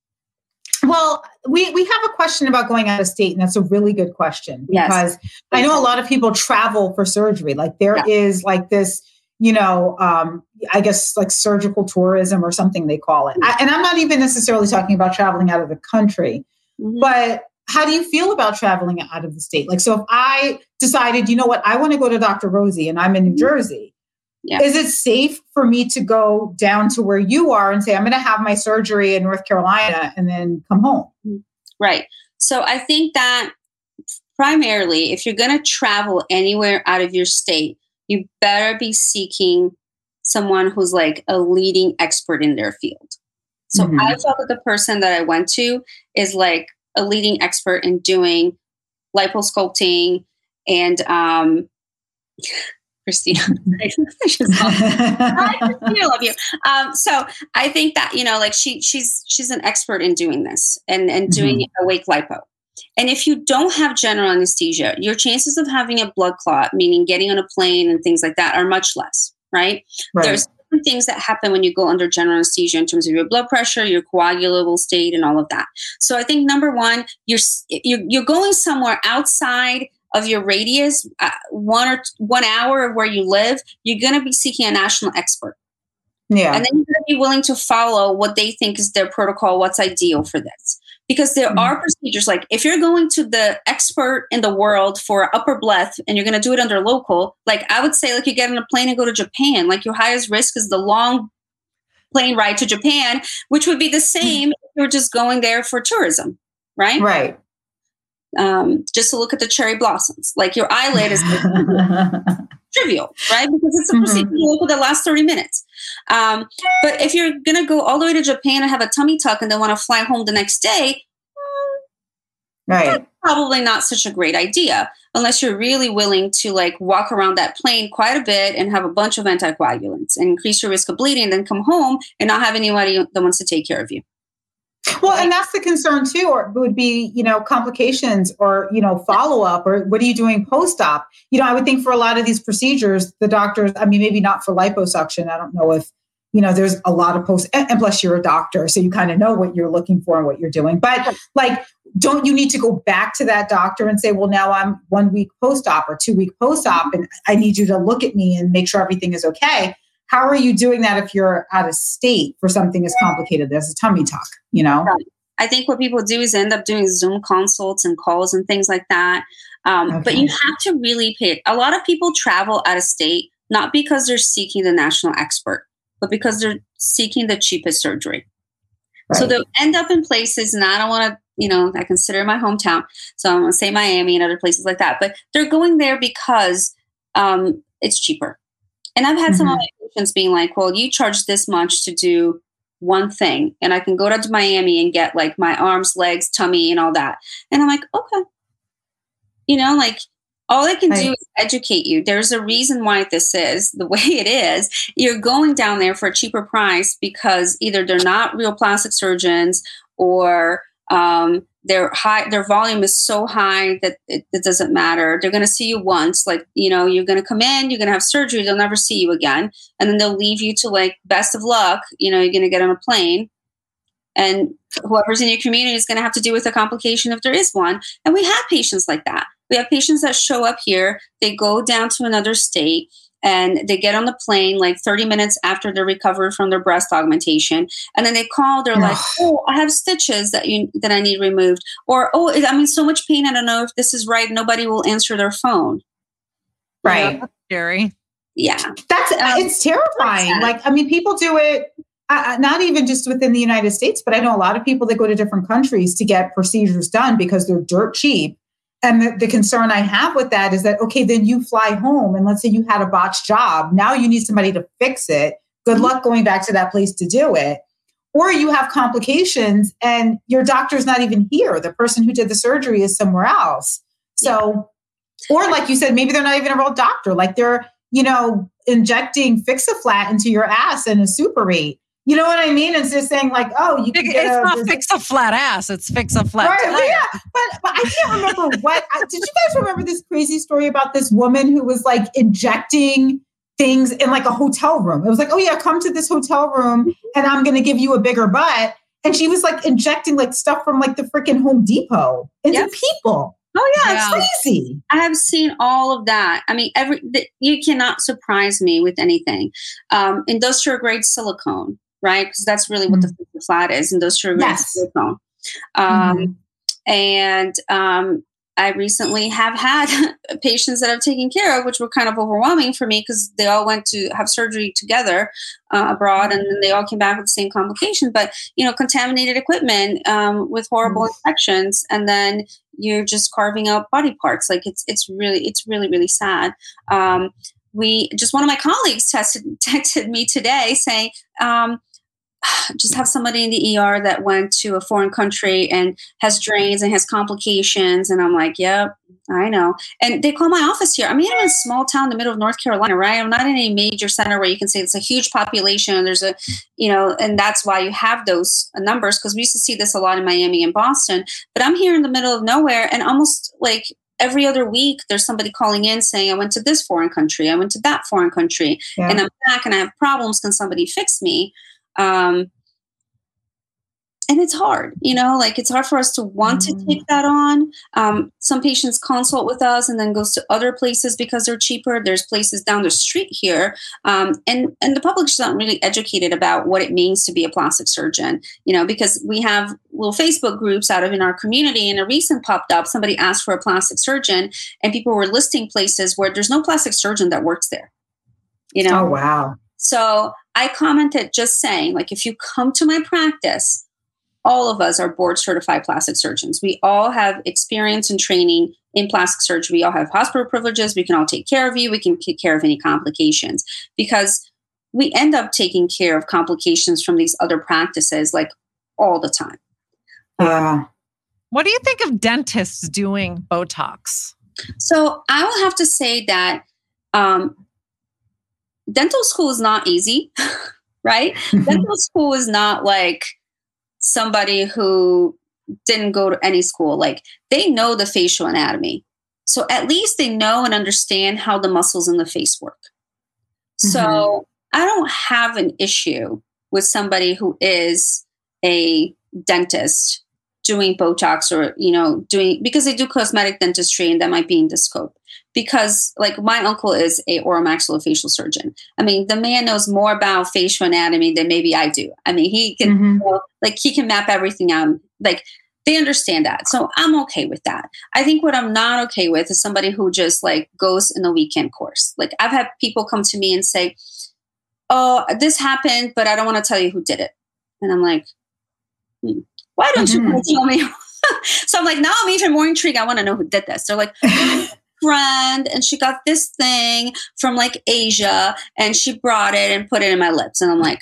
Well, we, we have a question about going out of state, and that's a really good question Yes. because I know a lot of people travel for surgery. Like there is Yeah. like this, you know, um, I guess like surgical tourism or something they call it. I, and I'm not even necessarily talking about traveling out of the country, Mhm. but how do you feel about traveling out of the state? Like, so if I decided, you know what, I want to go to Dr. Rosie and I'm in New Jersey, Yeah. is it safe for me to go down to where you are and say, I'm going to have my surgery in North Carolina and then come home? Right. So I think that primarily, if you're going to travel anywhere out of your state, you better be seeking someone who's like a leading expert in their field. So Mhm. I felt that the person that I went to is like a leading expert in doing liposculpting and um Christina. I just love- Christina, love you. Um, so I think that you know, like she she's she's an expert in doing this and and doing awake lipo. And if you don't have general anesthesia, your chances of having a blood clot, meaning getting on a plane and things like that, are much less, right? Right. There's things that happen when you go under general anesthesia in terms of your blood pressure, your coagulable state, and all of that. So I think number one, you're you're, you're going somewhere outside of your radius, uh, one or t- one hour of where you live. You're going to be seeking a national expert, yeah. and then you're going to be willing to follow what they think is their protocol, what's ideal for this. Because there Mhm. are procedures like if you're going to the expert in the world for upper bleph and you're going to do it under local, like I would say, like you get on a plane and go to Japan. Like your highest risk is the long plane ride to Japan, which would be the same if you're just going there for tourism, right? right. Um, just to look at the cherry blossoms. Like your eyelid is trivial, right? Because it's a Mhm. procedure you look the last 30 minutes. Um, but if you're going to go all the way to Japan and have a tummy tuck and then want to fly home the next day, right. probably not such a great idea unless you're really willing to like walk around that plane quite a bit and have a bunch of anticoagulants and increase your risk of bleeding then come home and not have anybody that wants to take care of you. Well, and that's the concern too, or would be, you know, complications or, you know, follow up or what are you doing post op? You know, I would think for a lot of these procedures, the doctors, I mean, maybe not for liposuction. I don't know if, you know, there's a lot of post, and plus you're a doctor, so you kind of know what you're looking for and what you're doing. But like, don't you need to go back to that doctor and say, well, now I'm one week post op or two week post op, mm-hmm. and I need you to look at me and make sure everything is okay? How are you doing that if you're out of state for something as complicated as a tummy tuck? You know? I think what people do is end up doing Zoom consults and calls and things like that. Um, But you have to really pay. A lot of people travel out of state not because they're seeking the national expert, but because they're seeking the cheapest surgery. So they'll end up in places, and I don't want to, you know, I consider my hometown. So I'm going to say Miami and other places like that. But they're going there because um, it's cheaper. And I've had some of my patients being like, well, you charge this much to do one thing, and I can go down to Miami and get like my arms, legs, tummy, and all that. And I'm like, okay. You know, like all I can do is educate you. There's a reason why this is the way it is. You're going down there for a cheaper price because either they're not real plastic surgeons or um, their high their volume is so high that it, it doesn't matter. They're going to see you once, like you know, you're going to come in, you're going to have surgery, they'll never see you again, and then they'll leave you to like best of luck. You know, you're going to get on a plane, and whoever's in your community is going to have to deal with a complication if there is one. And we have patients like that. We have patients that show up here, they go down to another state, and they get on the plane like 30 minutes after they're recovered from their breast augmentation and then they call they're like oh i have stitches that you that i need removed or oh i'm in so much pain i don't know if this is right nobody will answer their phone You know? Right. Scary. yeah That's Um, it's terrifying. sad. Like I mean, people do it. Uh, not even just within the United States, but I know a lot of people that go to different countries to get procedures done because they're dirt cheap. And the, the concern I have with that is that okay, then you fly home, and let's say you had a botched job. Now you need somebody to fix it. Good mm-hmm. luck going back to that place to do it. Or you have complications, and your doctor's not even here. The person who did the surgery is somewhere else. So, or like you said, maybe they're not even a real doctor. Like they're you know, injecting fix a flat into your ass in a super rate. You know what I mean? It's just saying like, oh, you can It's a, not fix a flat ass, it's fix a flat Right, yeah, but, but I can't remember what. I- Did you guys remember this crazy story about this woman who was like injecting things in like a hotel room? It was like, oh yeah, come to this hotel room and I'm going to give you a bigger butt. And she was like injecting like stuff from like the freaking Home Depot into Yep. people. Oh yeah, Yeah. it's Crazy. I have seen all of that. I mean, every the, you cannot surprise me with anything. Um, industrial grade silicone, right? Because that's really what the the flat is. Industrial grade Yes. silicone. Um, Mhm. And um, I recently have had patients that I've taken care of, which were kind of overwhelming for me because they all went to have surgery together uh, abroad, and then they all came back with the same complication. But you know, contaminated equipment um, with horrible infections, and then you're just carving out body parts. Like it's it's really it's really really sad. Um, we just one of my colleagues tested texted me today saying. Um, just have somebody in the ER that went to a foreign country and has drains and has complications. And I'm like, yep, I know. And they call my office here. I mean, I'm in a small town in the middle of North Carolina, right? I'm not in a major center where you can say it's a huge population. There's a, you know, and that's why you have those numbers because we used to see this a lot in Miami and Boston. But I'm here in the middle of nowhere and almost like every other week there's somebody calling in saying, I went to this foreign country, I went to that foreign country, Yeah. and I'm back and I have problems. Can somebody fix me? Um, and it's hard, you know, like it's hard for us to want Mm. to take that on. Um, some patients consult with us and then goes to other places because they're cheaper. There's places down the street here, um, and and the public's not really educated about what it means to be a plastic surgeon. You know, because we have little Facebook groups out of in our community, and a recent popped up. Somebody asked for a plastic surgeon, and people were listing places where there's no plastic surgeon that works there. You know, Oh wow. So I commented just saying, like, if you come to my practice, all of us are board certified plastic surgeons. We all have experience and training in plastic surgery. We all have hospital privileges. We can all take care of you. We can take care of any complications because we end up taking care of complications from these other practices like all the time. Yeah. What do you think of dentists doing Botox? So I will have to say that um, dental school is not easy, right? Mm-hmm. dental school is not like somebody who didn't go to any school. Like they know the facial anatomy. So at least they know and understand how the muscles in the face work. So mm-hmm. I don't have an issue with somebody who is a dentist doing Botox or, you know, doing because they do cosmetic dentistry and that might be in the scope. Because like my uncle is a oromaxillofacial surgeon. I mean, the man knows more about facial anatomy than maybe I do. I mean, he can Mhm. know, like he can map everything out. Like they understand that. So I'm okay with that. I think what I'm not okay with is somebody who just like goes in a weekend course. Like I've had people come to me and say, Oh, this happened, but I don't want to tell you who did it. And I'm like, hmm, why don't you Mhm. want to tell me? so I'm like, now I'm even more intrigued. I want to know who did this. They're like, friend, and she got this thing from like Asia and she brought it and put it in my lips. And I'm like,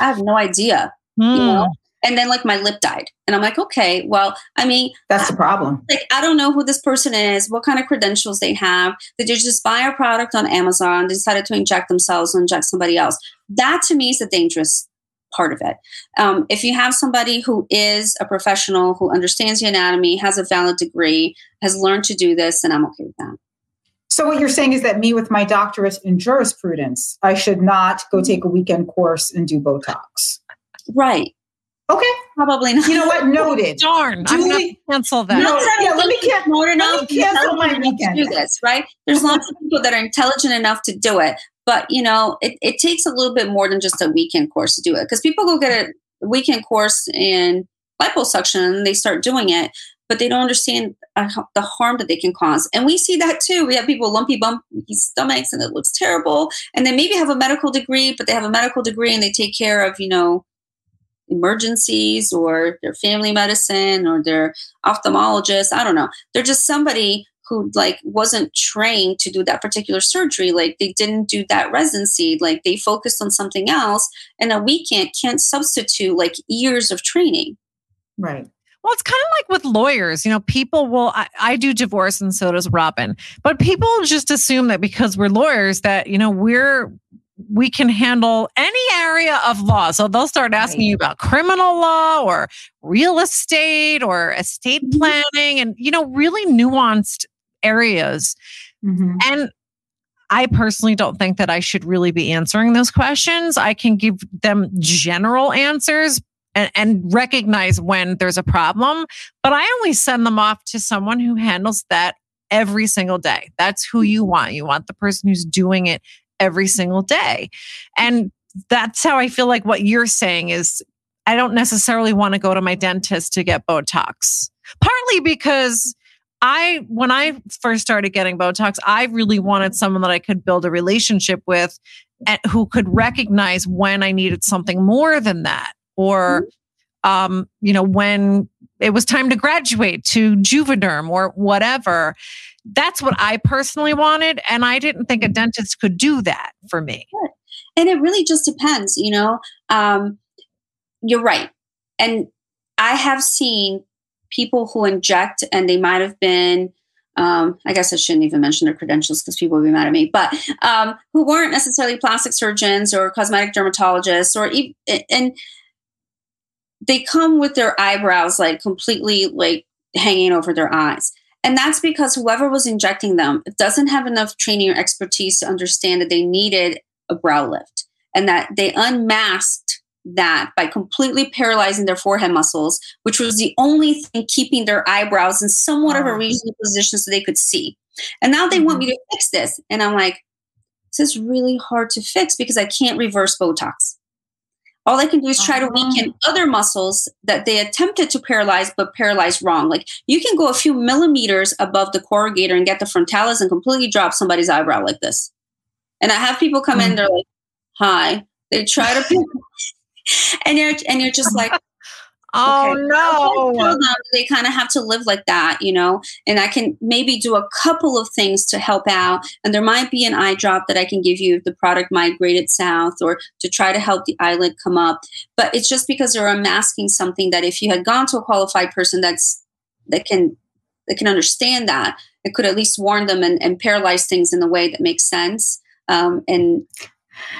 I have no idea. Hmm. You know? And then like my lip died. And I'm like, okay, well, I mean, That's the problem. like I don't know who this person is, what kind of credentials they have. Did they just buy a product on Amazon, decided to inject themselves or inject somebody else? That to me is the dangerous part of it. Um, if you have somebody who is a professional, who understands the anatomy, has a valid degree, has learned to do this, then I'm okay with that. So what you're saying is that me with my doctorate in jurisprudence, I should not go take a weekend course and do Botox. Right. Okay. Probably not. You know what? Noted. Darn, I'm gonna cancel that. No, Not that I yeah, don't let me think can- enough, let me cancel my intelligent enough to weekend. do this, right? There's lots of people that are intelligent enough to do it, but you know, it, it takes a little bit more than just a weekend course to do it. Because people go get a weekend course in liposuction and they start doing it, but they don't understand uh, the harm that they can cause. And we see that too. We have people lumpy, bumpy stomachs, and it looks terrible. And they maybe have a medical degree, but they have a medical degree and they take care of, you know, emergencies or their family medicine or their ophthalmologist. I don't know. They're just somebody who like wasn't trained to do that particular surgery. Like they didn't do that residency. Like they focused on something else. And a weekend can't substitute like years of training. Right. Well, it's kind of like with lawyers. You know, people will, I, I do divorce and so does Robin, but people just assume that because we're lawyers that, you know, we're, we can handle any area of law. So they'll start asking right. you about criminal law or real estate or estate mm-hmm. planning and, you know, really nuanced areas. Mm-hmm. And I personally don't think that I should really be answering those questions. I can give them general answers and, and, recognize when there's a problem, but I only send them off to someone who handles that every single day. That's who you want. You want the person who's doing it every single day. And that's how I feel like what you're saying is I don't necessarily want to go to my dentist to get Botox. Partly because I, when I first started getting Botox, I really wanted someone that I could build a relationship with and who could recognize when I needed something more than that. Or, mm-hmm. um, you know, when it was time to graduate to Juvederm or whatever. That's what I personally wanted. And I didn't think a dentist could do that for me. And it really just depends, you know. Um, you're right. And I have seen people who inject and they might have been um, I guess I shouldn't even mention their credentials because people will be mad at me, but um, who weren't necessarily plastic surgeons or cosmetic dermatologists or even, and they come with their eyebrows like completely like hanging over their eyes. And that's because whoever was injecting them doesn't have enough training or expertise to understand that they needed a brow lift and that they unmasked that by completely paralyzing their forehead muscles, which was the only thing keeping their eyebrows in somewhat of a reasonable position so they could see. And now they mm-hmm. want me to fix this. And I'm like, this is really hard to fix because I can't reverse Botox. All I can do is try to weaken uh-huh. other muscles that they attempted to paralyze, but paralyzed wrong. Like you can go a few millimeters above the corrugator and get the frontalis and completely drop somebody's eyebrow like this. And I have people come mm-hmm. in, they're like, "Hi." They try to, and you're and you're just like, Oh okay. no. They kind of have to live like that, you know, and I can maybe do a couple of things to help out. And there might be an eye drop that I can give you if the product migrated south or to try to help the eyelid come up. But it's just because they're unmasking something that if you had gone to a qualified person that's that can that can understand that, it could at least warn them and, and paralyze things in a way that makes sense. Um, and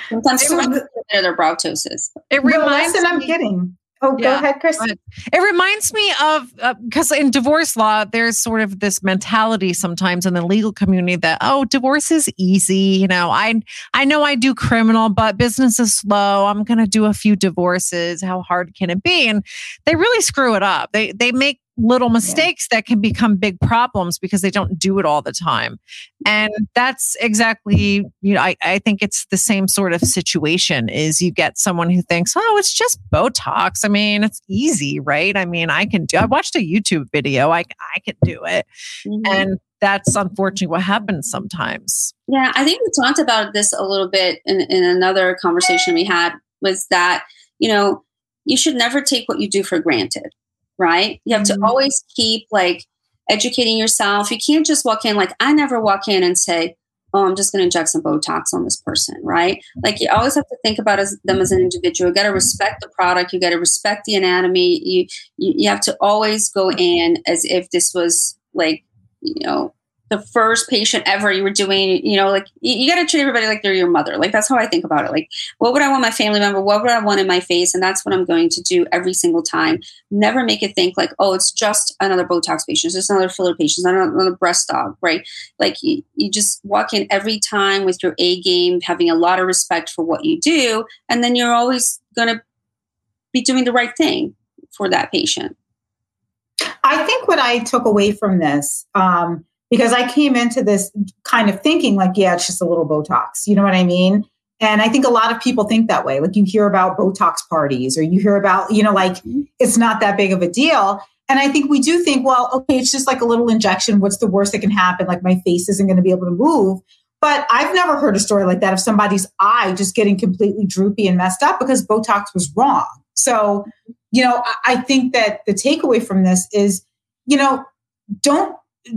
sometimes it, their brow ptosis. It reminds me, I'm getting Oh, go ahead, Chris. It reminds me of because uh, in divorce law, there's sort of this mentality sometimes in the legal community that oh, divorce is easy. You know, I I know I do criminal, but business is slow. I'm going to do a few divorces. How hard can it be? And they really screw it up. They they make little mistakes yeah. that can become big problems because they don't do it all the time. And that's exactly, you know, I, I think it's the same sort of situation is you get someone who thinks, oh, it's just Botox. I mean, it's easy, right? I mean, I can do, I watched a YouTube video. I, I can do it. Mm-hmm. And that's unfortunately what happens sometimes. Yeah. I think we talked about this a little bit in, in another conversation we had was that, you know, you should never take what you do for granted right? You have mm-hmm. to always keep like educating yourself. You can't just walk in like I never walk in and say, "Oh, I'm just going to inject some Botox on this person," right? Like you always have to think about as, them as an individual. You got to respect the product. You got to respect the anatomy. You, you you have to always go in as if this was like you know the first patient ever you were doing, you know, like you, you got to treat everybody like they're your mother. Like that's how I think about it. Like, what would I want my family member? What would I want in my face? And that's what I'm going to do every single time. Never make it think like, oh, it's just another Botox patient, it's just another filler patient, it's another breast aug, right? Like you, you just walk in every time with your A game, having a lot of respect for what you do, and then you're always going to be doing the right thing for that patient. I think what I took away from this. Um, because I came into this kind of thinking like, yeah, it's just a little Botox. You know what I mean? And I think a lot of people think that way. Like you hear about Botox parties or you hear about, you know, like mm-hmm. it's not that big of a deal. And I think we do think, well, okay, it's just like a little injection. What's the worst that can happen? Like my face isn't going to be able to move. But I've never heard a story like that of somebody's eye just getting completely droopy and messed up because Botox was wrong. So, you know, I think that the takeaway from this is, you know, don't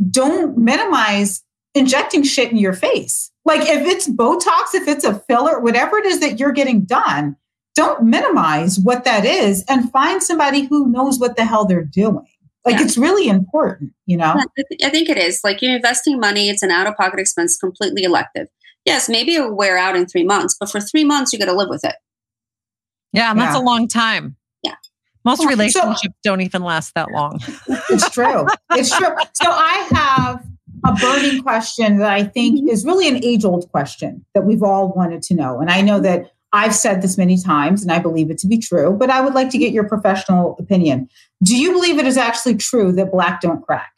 don't minimize injecting shit in your face. Like if it's Botox, if it's a filler, whatever it is that you're getting done, don't minimize what that is and find somebody who knows what the hell they're doing. Like yeah. it's really important, you know? I think it is. Like you're investing money, it's an out of pocket expense, completely elective. yes, maybe it'll wear out in three months, but for three months, you got to live with it. Yeah, and that's a long time. Most So- relationships don't even last that long. It's true. It's true. So I have a burning question that I think Mhm. is really an age old question that we've all wanted to know. And I know that I've said this many times and I believe it to be true, but I would like to get your professional opinion. Do you believe it is actually true that black don't crack?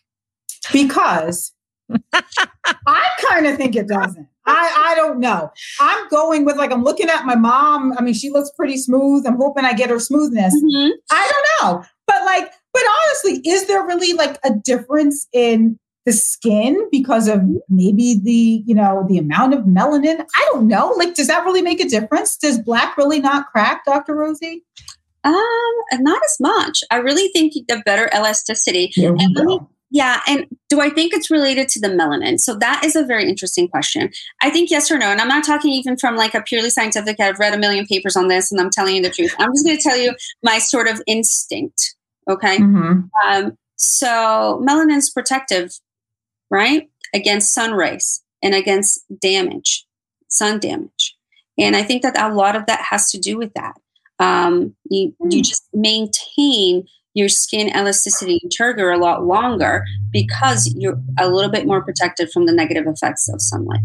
Because I kind of think it doesn't. I, I don't know. I'm going with like, I'm looking at my mom. I mean, she looks pretty smooth. I'm hoping I get her smoothness. Mhm. I don't know. But like, but honestly, is there really like a difference in the skin because of maybe the, you know, the amount of melanin? I don't know. Like, does that really make a difference? Does black really not crack, Dr. Rosie? Um, not as much. I really think the better elasticity. Here we And let me-. Yeah, and do I think it's related to the melanin? So that is a very interesting question. I think yes or no, and I'm not talking even from like a purely scientific. I've read a million papers on this, and I'm telling you the truth. I'm just going to tell you my sort of instinct. Okay. Mhm. Um, so melanin's protective, right, against sun rays and against damage, sun damage, and I think that a lot of that has to do with that. Um, you you Hmm. just maintain your skin elasticity and turgor a lot longer because you're a little bit more protected from the negative effects of sunlight.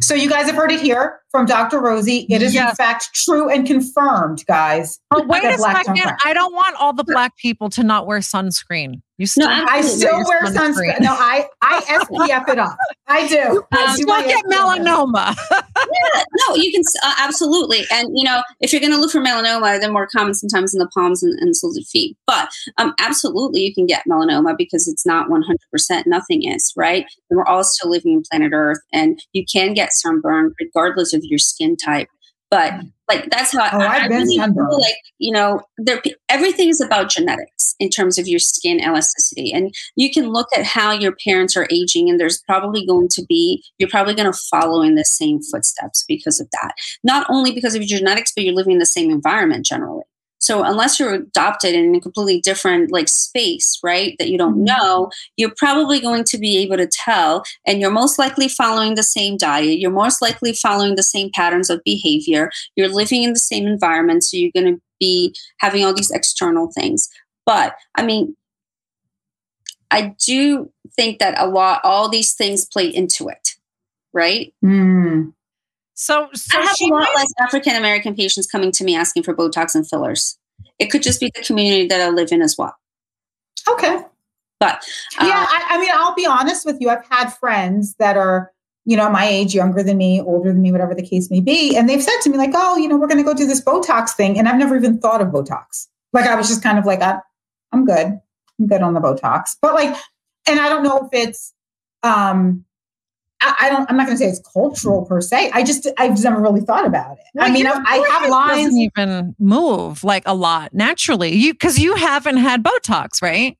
So you guys have heard it here from Dr. Rosie. It is in fact true and confirmed, guys. But wait a second. I don't want all the black people to not wear sunscreen. You still I'm- I still your wear sunscreen. No, I I SPF it up. I do. I Um, do my Look at SPF. melanoma. Yeah, no, you can uh, absolutely, and you know, if you're going to look for melanoma, they're more common sometimes in the palms and, and soles of feet. But um, absolutely, you can get melanoma because it's not 100%. Nothing is right. And we're all still living in planet Earth, and you can get sunburn regardless of your skin type. But like that's how Oh, I, I've I been really feel like you know, there everything is about genetics in terms of your skin elasticity, and you can look at how your parents are aging, and there's probably going to be you're probably going to follow in the same footsteps because of that. Not only because of your genetics, but you're living in the same environment generally. So unless you're adopted in a completely different like space, right, that you don't know, you're probably going to be able to tell, and you're most likely following the same diet. You're most likely following the same patterns of behavior. You're living in the same environment, so you're going to be having all these external things. But I mean, I do think that a lot, all these things play into it, right? Mm. So, so I have she a lot less African American patients coming to me asking for Botox and fillers. It could just be the community that I live in as well. Okay. But uh, Yeah, I, I mean, I'll be honest with you. I've had friends that are, you know, my age, younger than me, older than me, whatever the case may be. And they've said to me, like, oh, you know, we're going to go do this Botox thing. And I've never even thought of Botox. Like, I was just kind of like, I, I'm good. I'm good on the Botox. But like, and I don't know if it's, um, I, I don't, I'm not going to say it's cultural per se. I just, I've just never really thought about it. I mean, I, I have forehead lines. Doesn't even move like a lot naturally. You because you haven't had Botox, right?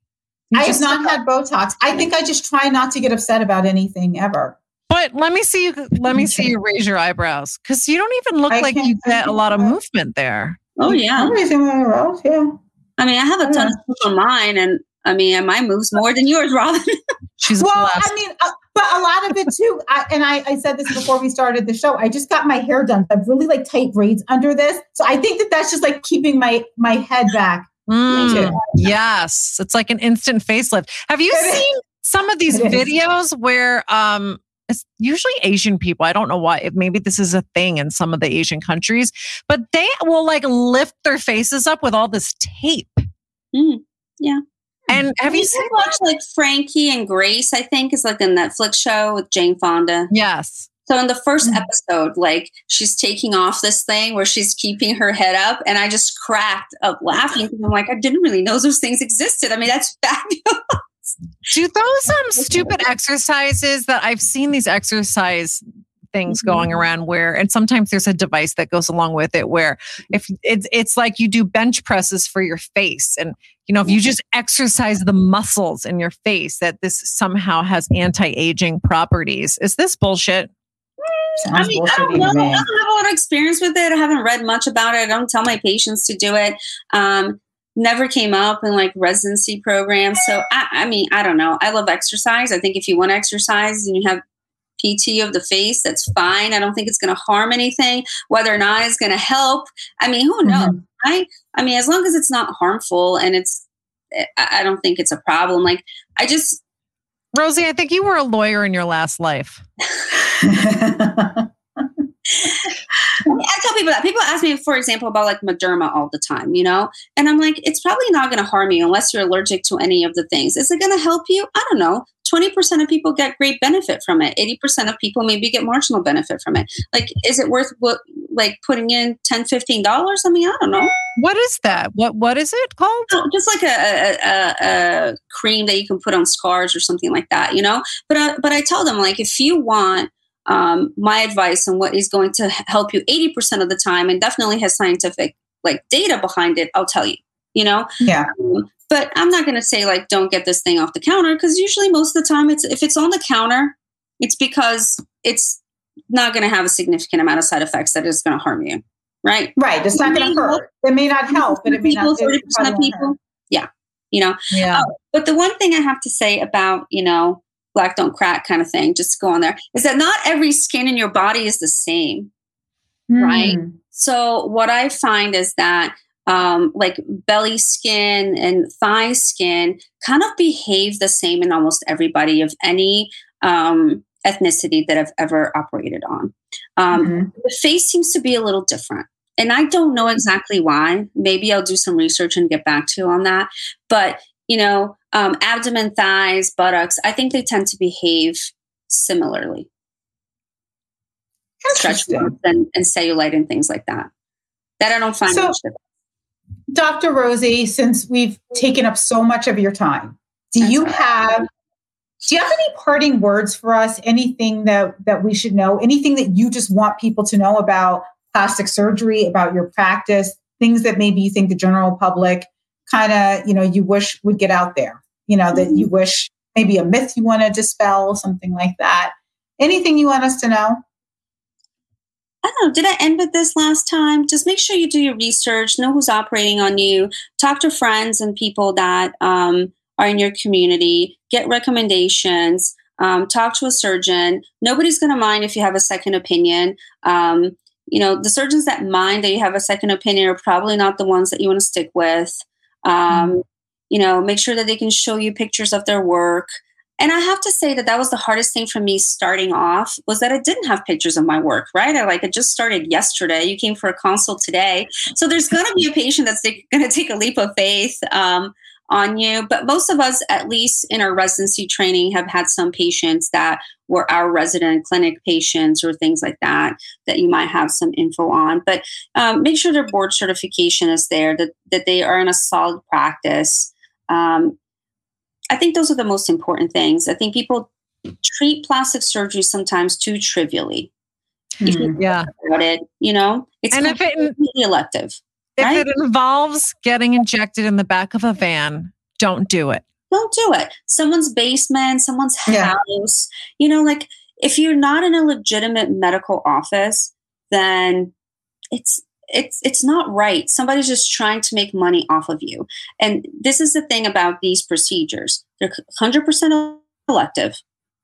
You I have not had Botox. I think I just try not to get upset about anything ever. But let me see you. Let me see you raise your eyebrows because you don't even look I like you get a lot of movement there. oh mm, yeah, I'm raising my eyebrows. Yeah. I mean, I have a ton of stuff on mine, and I mean, and mine moves more than yours, Robin. She's Well, blessed. I mean, uh, but a lot of it too. I, and I, I said this before we started the show. I just got my hair done. I have really like tight braids under this, so I think that that's just like keeping my my head back. Mm, yes, it's like an instant facelift. Have you It is. seen some of these It is. videos where um it's usually Asian people. I don't know why. If maybe this is a thing in some of the Asian countries, but they will like lift their faces up with all this tape. Mm, yeah. And have you seen? watch like Frankie and Grace? I think is like a Netflix show with Jane Fonda. Yes. So in the first Mhm. episode, like she's taking off this thing where she's keeping her head up, and I just cracked up laughing I'm like, I didn't really know those things existed. I mean, that's fabulous. Do those um stupid exercises that I've seen these exercise things going around where and sometimes there's a device that goes along with it where if it's it's like you do bench presses for your face and you know if you just exercise the muscles in your face that this somehow has anti-aging properties is this bullshit I mean, I don't know. to I don't have a lot of experience with it. I haven't read much about it. I don't tell my patients to do it. Um, never came up in like residency programs. So I, I mean, I don't know. I love exercise. I think if you want to exercise and you have PT of the face, that's fine. I don't think it's going to harm anything. Whether or not it's going to help, I mean, who knows, mm-hmm. Right? I mean, as long as it's not harmful and it's, eh, I don't think it's a problem. Like, I just. Rosie, I think you were a lawyer in your last life. I tell people that people ask me, for example, about like Mederma all the time, you know, and I'm like, it's probably not going to harm you unless you're allergic to any of the things. Is it going to help you? I don't know. 20% of people get great benefit from it. 80% of people maybe get marginal benefit from it. Like, is it worth what, like putting in 10, 15 dollars? I mean, I don't know. What is that? What, what is it called? Oh, just like a, a, a, cream that you can put on scars or something like that, you know? But, I, but I tell them like, if you want um, my advice on what is going to help you 80% of the time and definitely has scientific like data behind it, I'll tell you, you know? Yeah. Um, but I'm not going to say like, don't get this thing off the counter because usually most of the time it's, if it's on the counter, it's because it's not going to have a significant amount of side effects that is going to harm you. Right. Right. It's not going to hurt. It may not help, but it may people, not. 30% of people. Yeah. You know, yeah. Uh, but the one thing I have to say about, you know, black don't crack kind of thing, just go on there, is that not every skin in your body is the same. Mm. Right. So what I find is that um, like belly skin and thigh skin kind of behave the same in almost everybody of any um, ethnicity that I've ever operated on. Um, mm-hmm. The face seems to be a little different. And I don't know exactly why. Maybe I'll do some research and get back to you on that. But you know, um, abdomen, thighs, buttocks, I think they tend to behave similarly. Stretch marks and, and cellulite and things like that. That I don't find so. Dr. Rosie, since we've taken up so much of your time, do That's you right. have do you have any parting words for us? Anything that that we should know? Anything that you just want people to know about plastic surgery, about your practice, things that maybe you think the general public kind of, you know, you wish would get out there, you know, that you mm-hmm. wish maybe a myth you want to dispel, something like that. Anything you want us to know? I don't know. Did I end with this last time? Just make sure you do your research, know who's operating on you, talk to friends and people that um, are in your community, get recommendations, um, talk to a surgeon. Nobody's going to mind if you have a second opinion. Um, you know, the surgeons that mind that you have a second opinion are probably not the ones that you want to stick with. Um, mm-hmm. You know, make sure that they can show you pictures of their work. And I have to say that that was the hardest thing for me starting off was that I didn't have pictures of my work, right? I like, I just started yesterday. You came for a consult today. So there's going to be a patient that's going to take a leap of faith. Um, on you. But most of us, at least in our residency training, have had some patients that were our resident clinic patients or things like that that you might have some info on. But um, make sure their board certification is there, that, that they are in a solid practice. Um, I think those are the most important things. I think people treat plastic surgery sometimes too trivially. Mm, yeah. About it, you know, it's and if it, elective. If right? it involves getting injected in the back of a van, don't do it. Don't do it. Someone's basement, someone's house. Yeah. You know, like if you're not in a legitimate medical office, then it's it's it's not right. Somebody's just trying to make money off of you. And this is the thing about these procedures. They're 100% elective,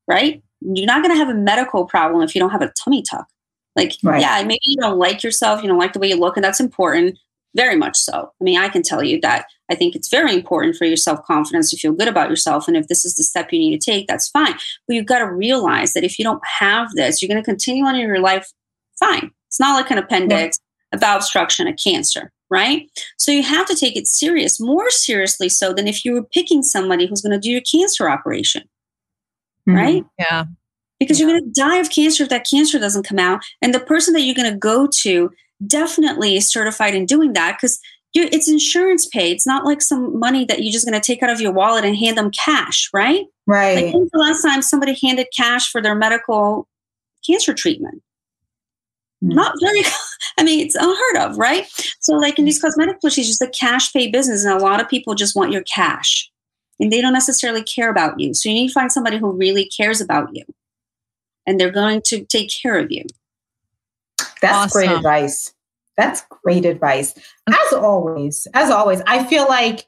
right? You're not going to have a medical problem if you don't have a tummy tuck. Like, right. yeah, maybe you don't like yourself, you don't like the way you look, and that's important. Very much so. I mean, I can tell you that I think it's very important for your self confidence to feel good about yourself. And if this is the step you need to take, that's fine. But you've got to realize that if you don't have this, you're going to continue on in your life fine. It's not like an appendix, a bowel obstruction, a cancer, right? So you have to take it serious, more seriously so than if you were picking somebody who's going to do your cancer operation, mm-hmm. right? Yeah. Because yeah. you're going to die of cancer if that cancer doesn't come out. And the person that you're going to go to definitely certified in doing that because it's insurance paid. It's not like some money that you're just going to take out of your wallet and hand them cash, right? Right. Like, the last time somebody handed cash for their medical cancer treatment? Mm. Not very, I mean, it's unheard of, right? So, like in these cosmetic places, procedures, a cash pay business, and a lot of people just want your cash and they don't necessarily care about you. So, you need to find somebody who really cares about you and they're going to take care of you. That's awesome. great advice. That's great advice. Mm. As always, as always, I feel like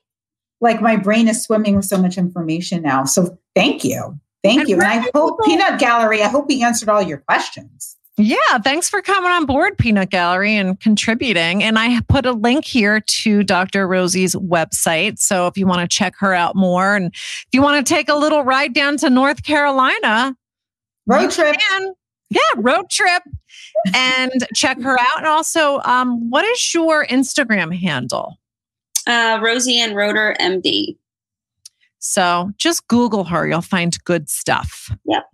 like my brain is swimming with so much information now. So thank you. Thank And you. And I hope, people- Peanut Gallery, I hope we answered all your questions. Yeah, thanks for coming on board, Peanut Gallery, and contributing. And I put a link here to Dr. Rosie's website. So if you want to check her out more and if you want to take a little ride down to North Carolina, Road trip. can. Yeah, road trip and check her out. And also, um, what is your Instagram handle? Uh, Rosie and Rotor MD. So just Google her, you'll find good stuff. Yep.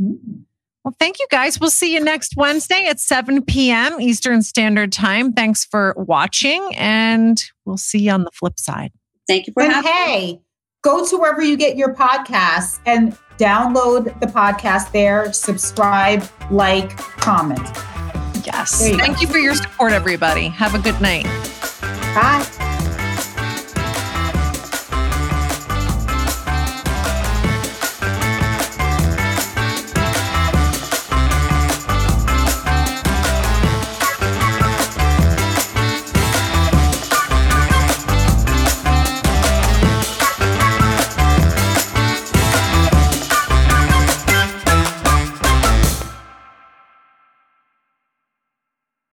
Well, thank you guys. We'll see you next Wednesday at 7 p.m. Eastern Standard Time. Thanks for watching, and we'll see you on the flip side. Thank you for And having me. hey, go to wherever you get your podcasts and download the podcast there, subscribe, like, comment. Yes. You Thank go. you for your support, everybody. Have a good night. Bye.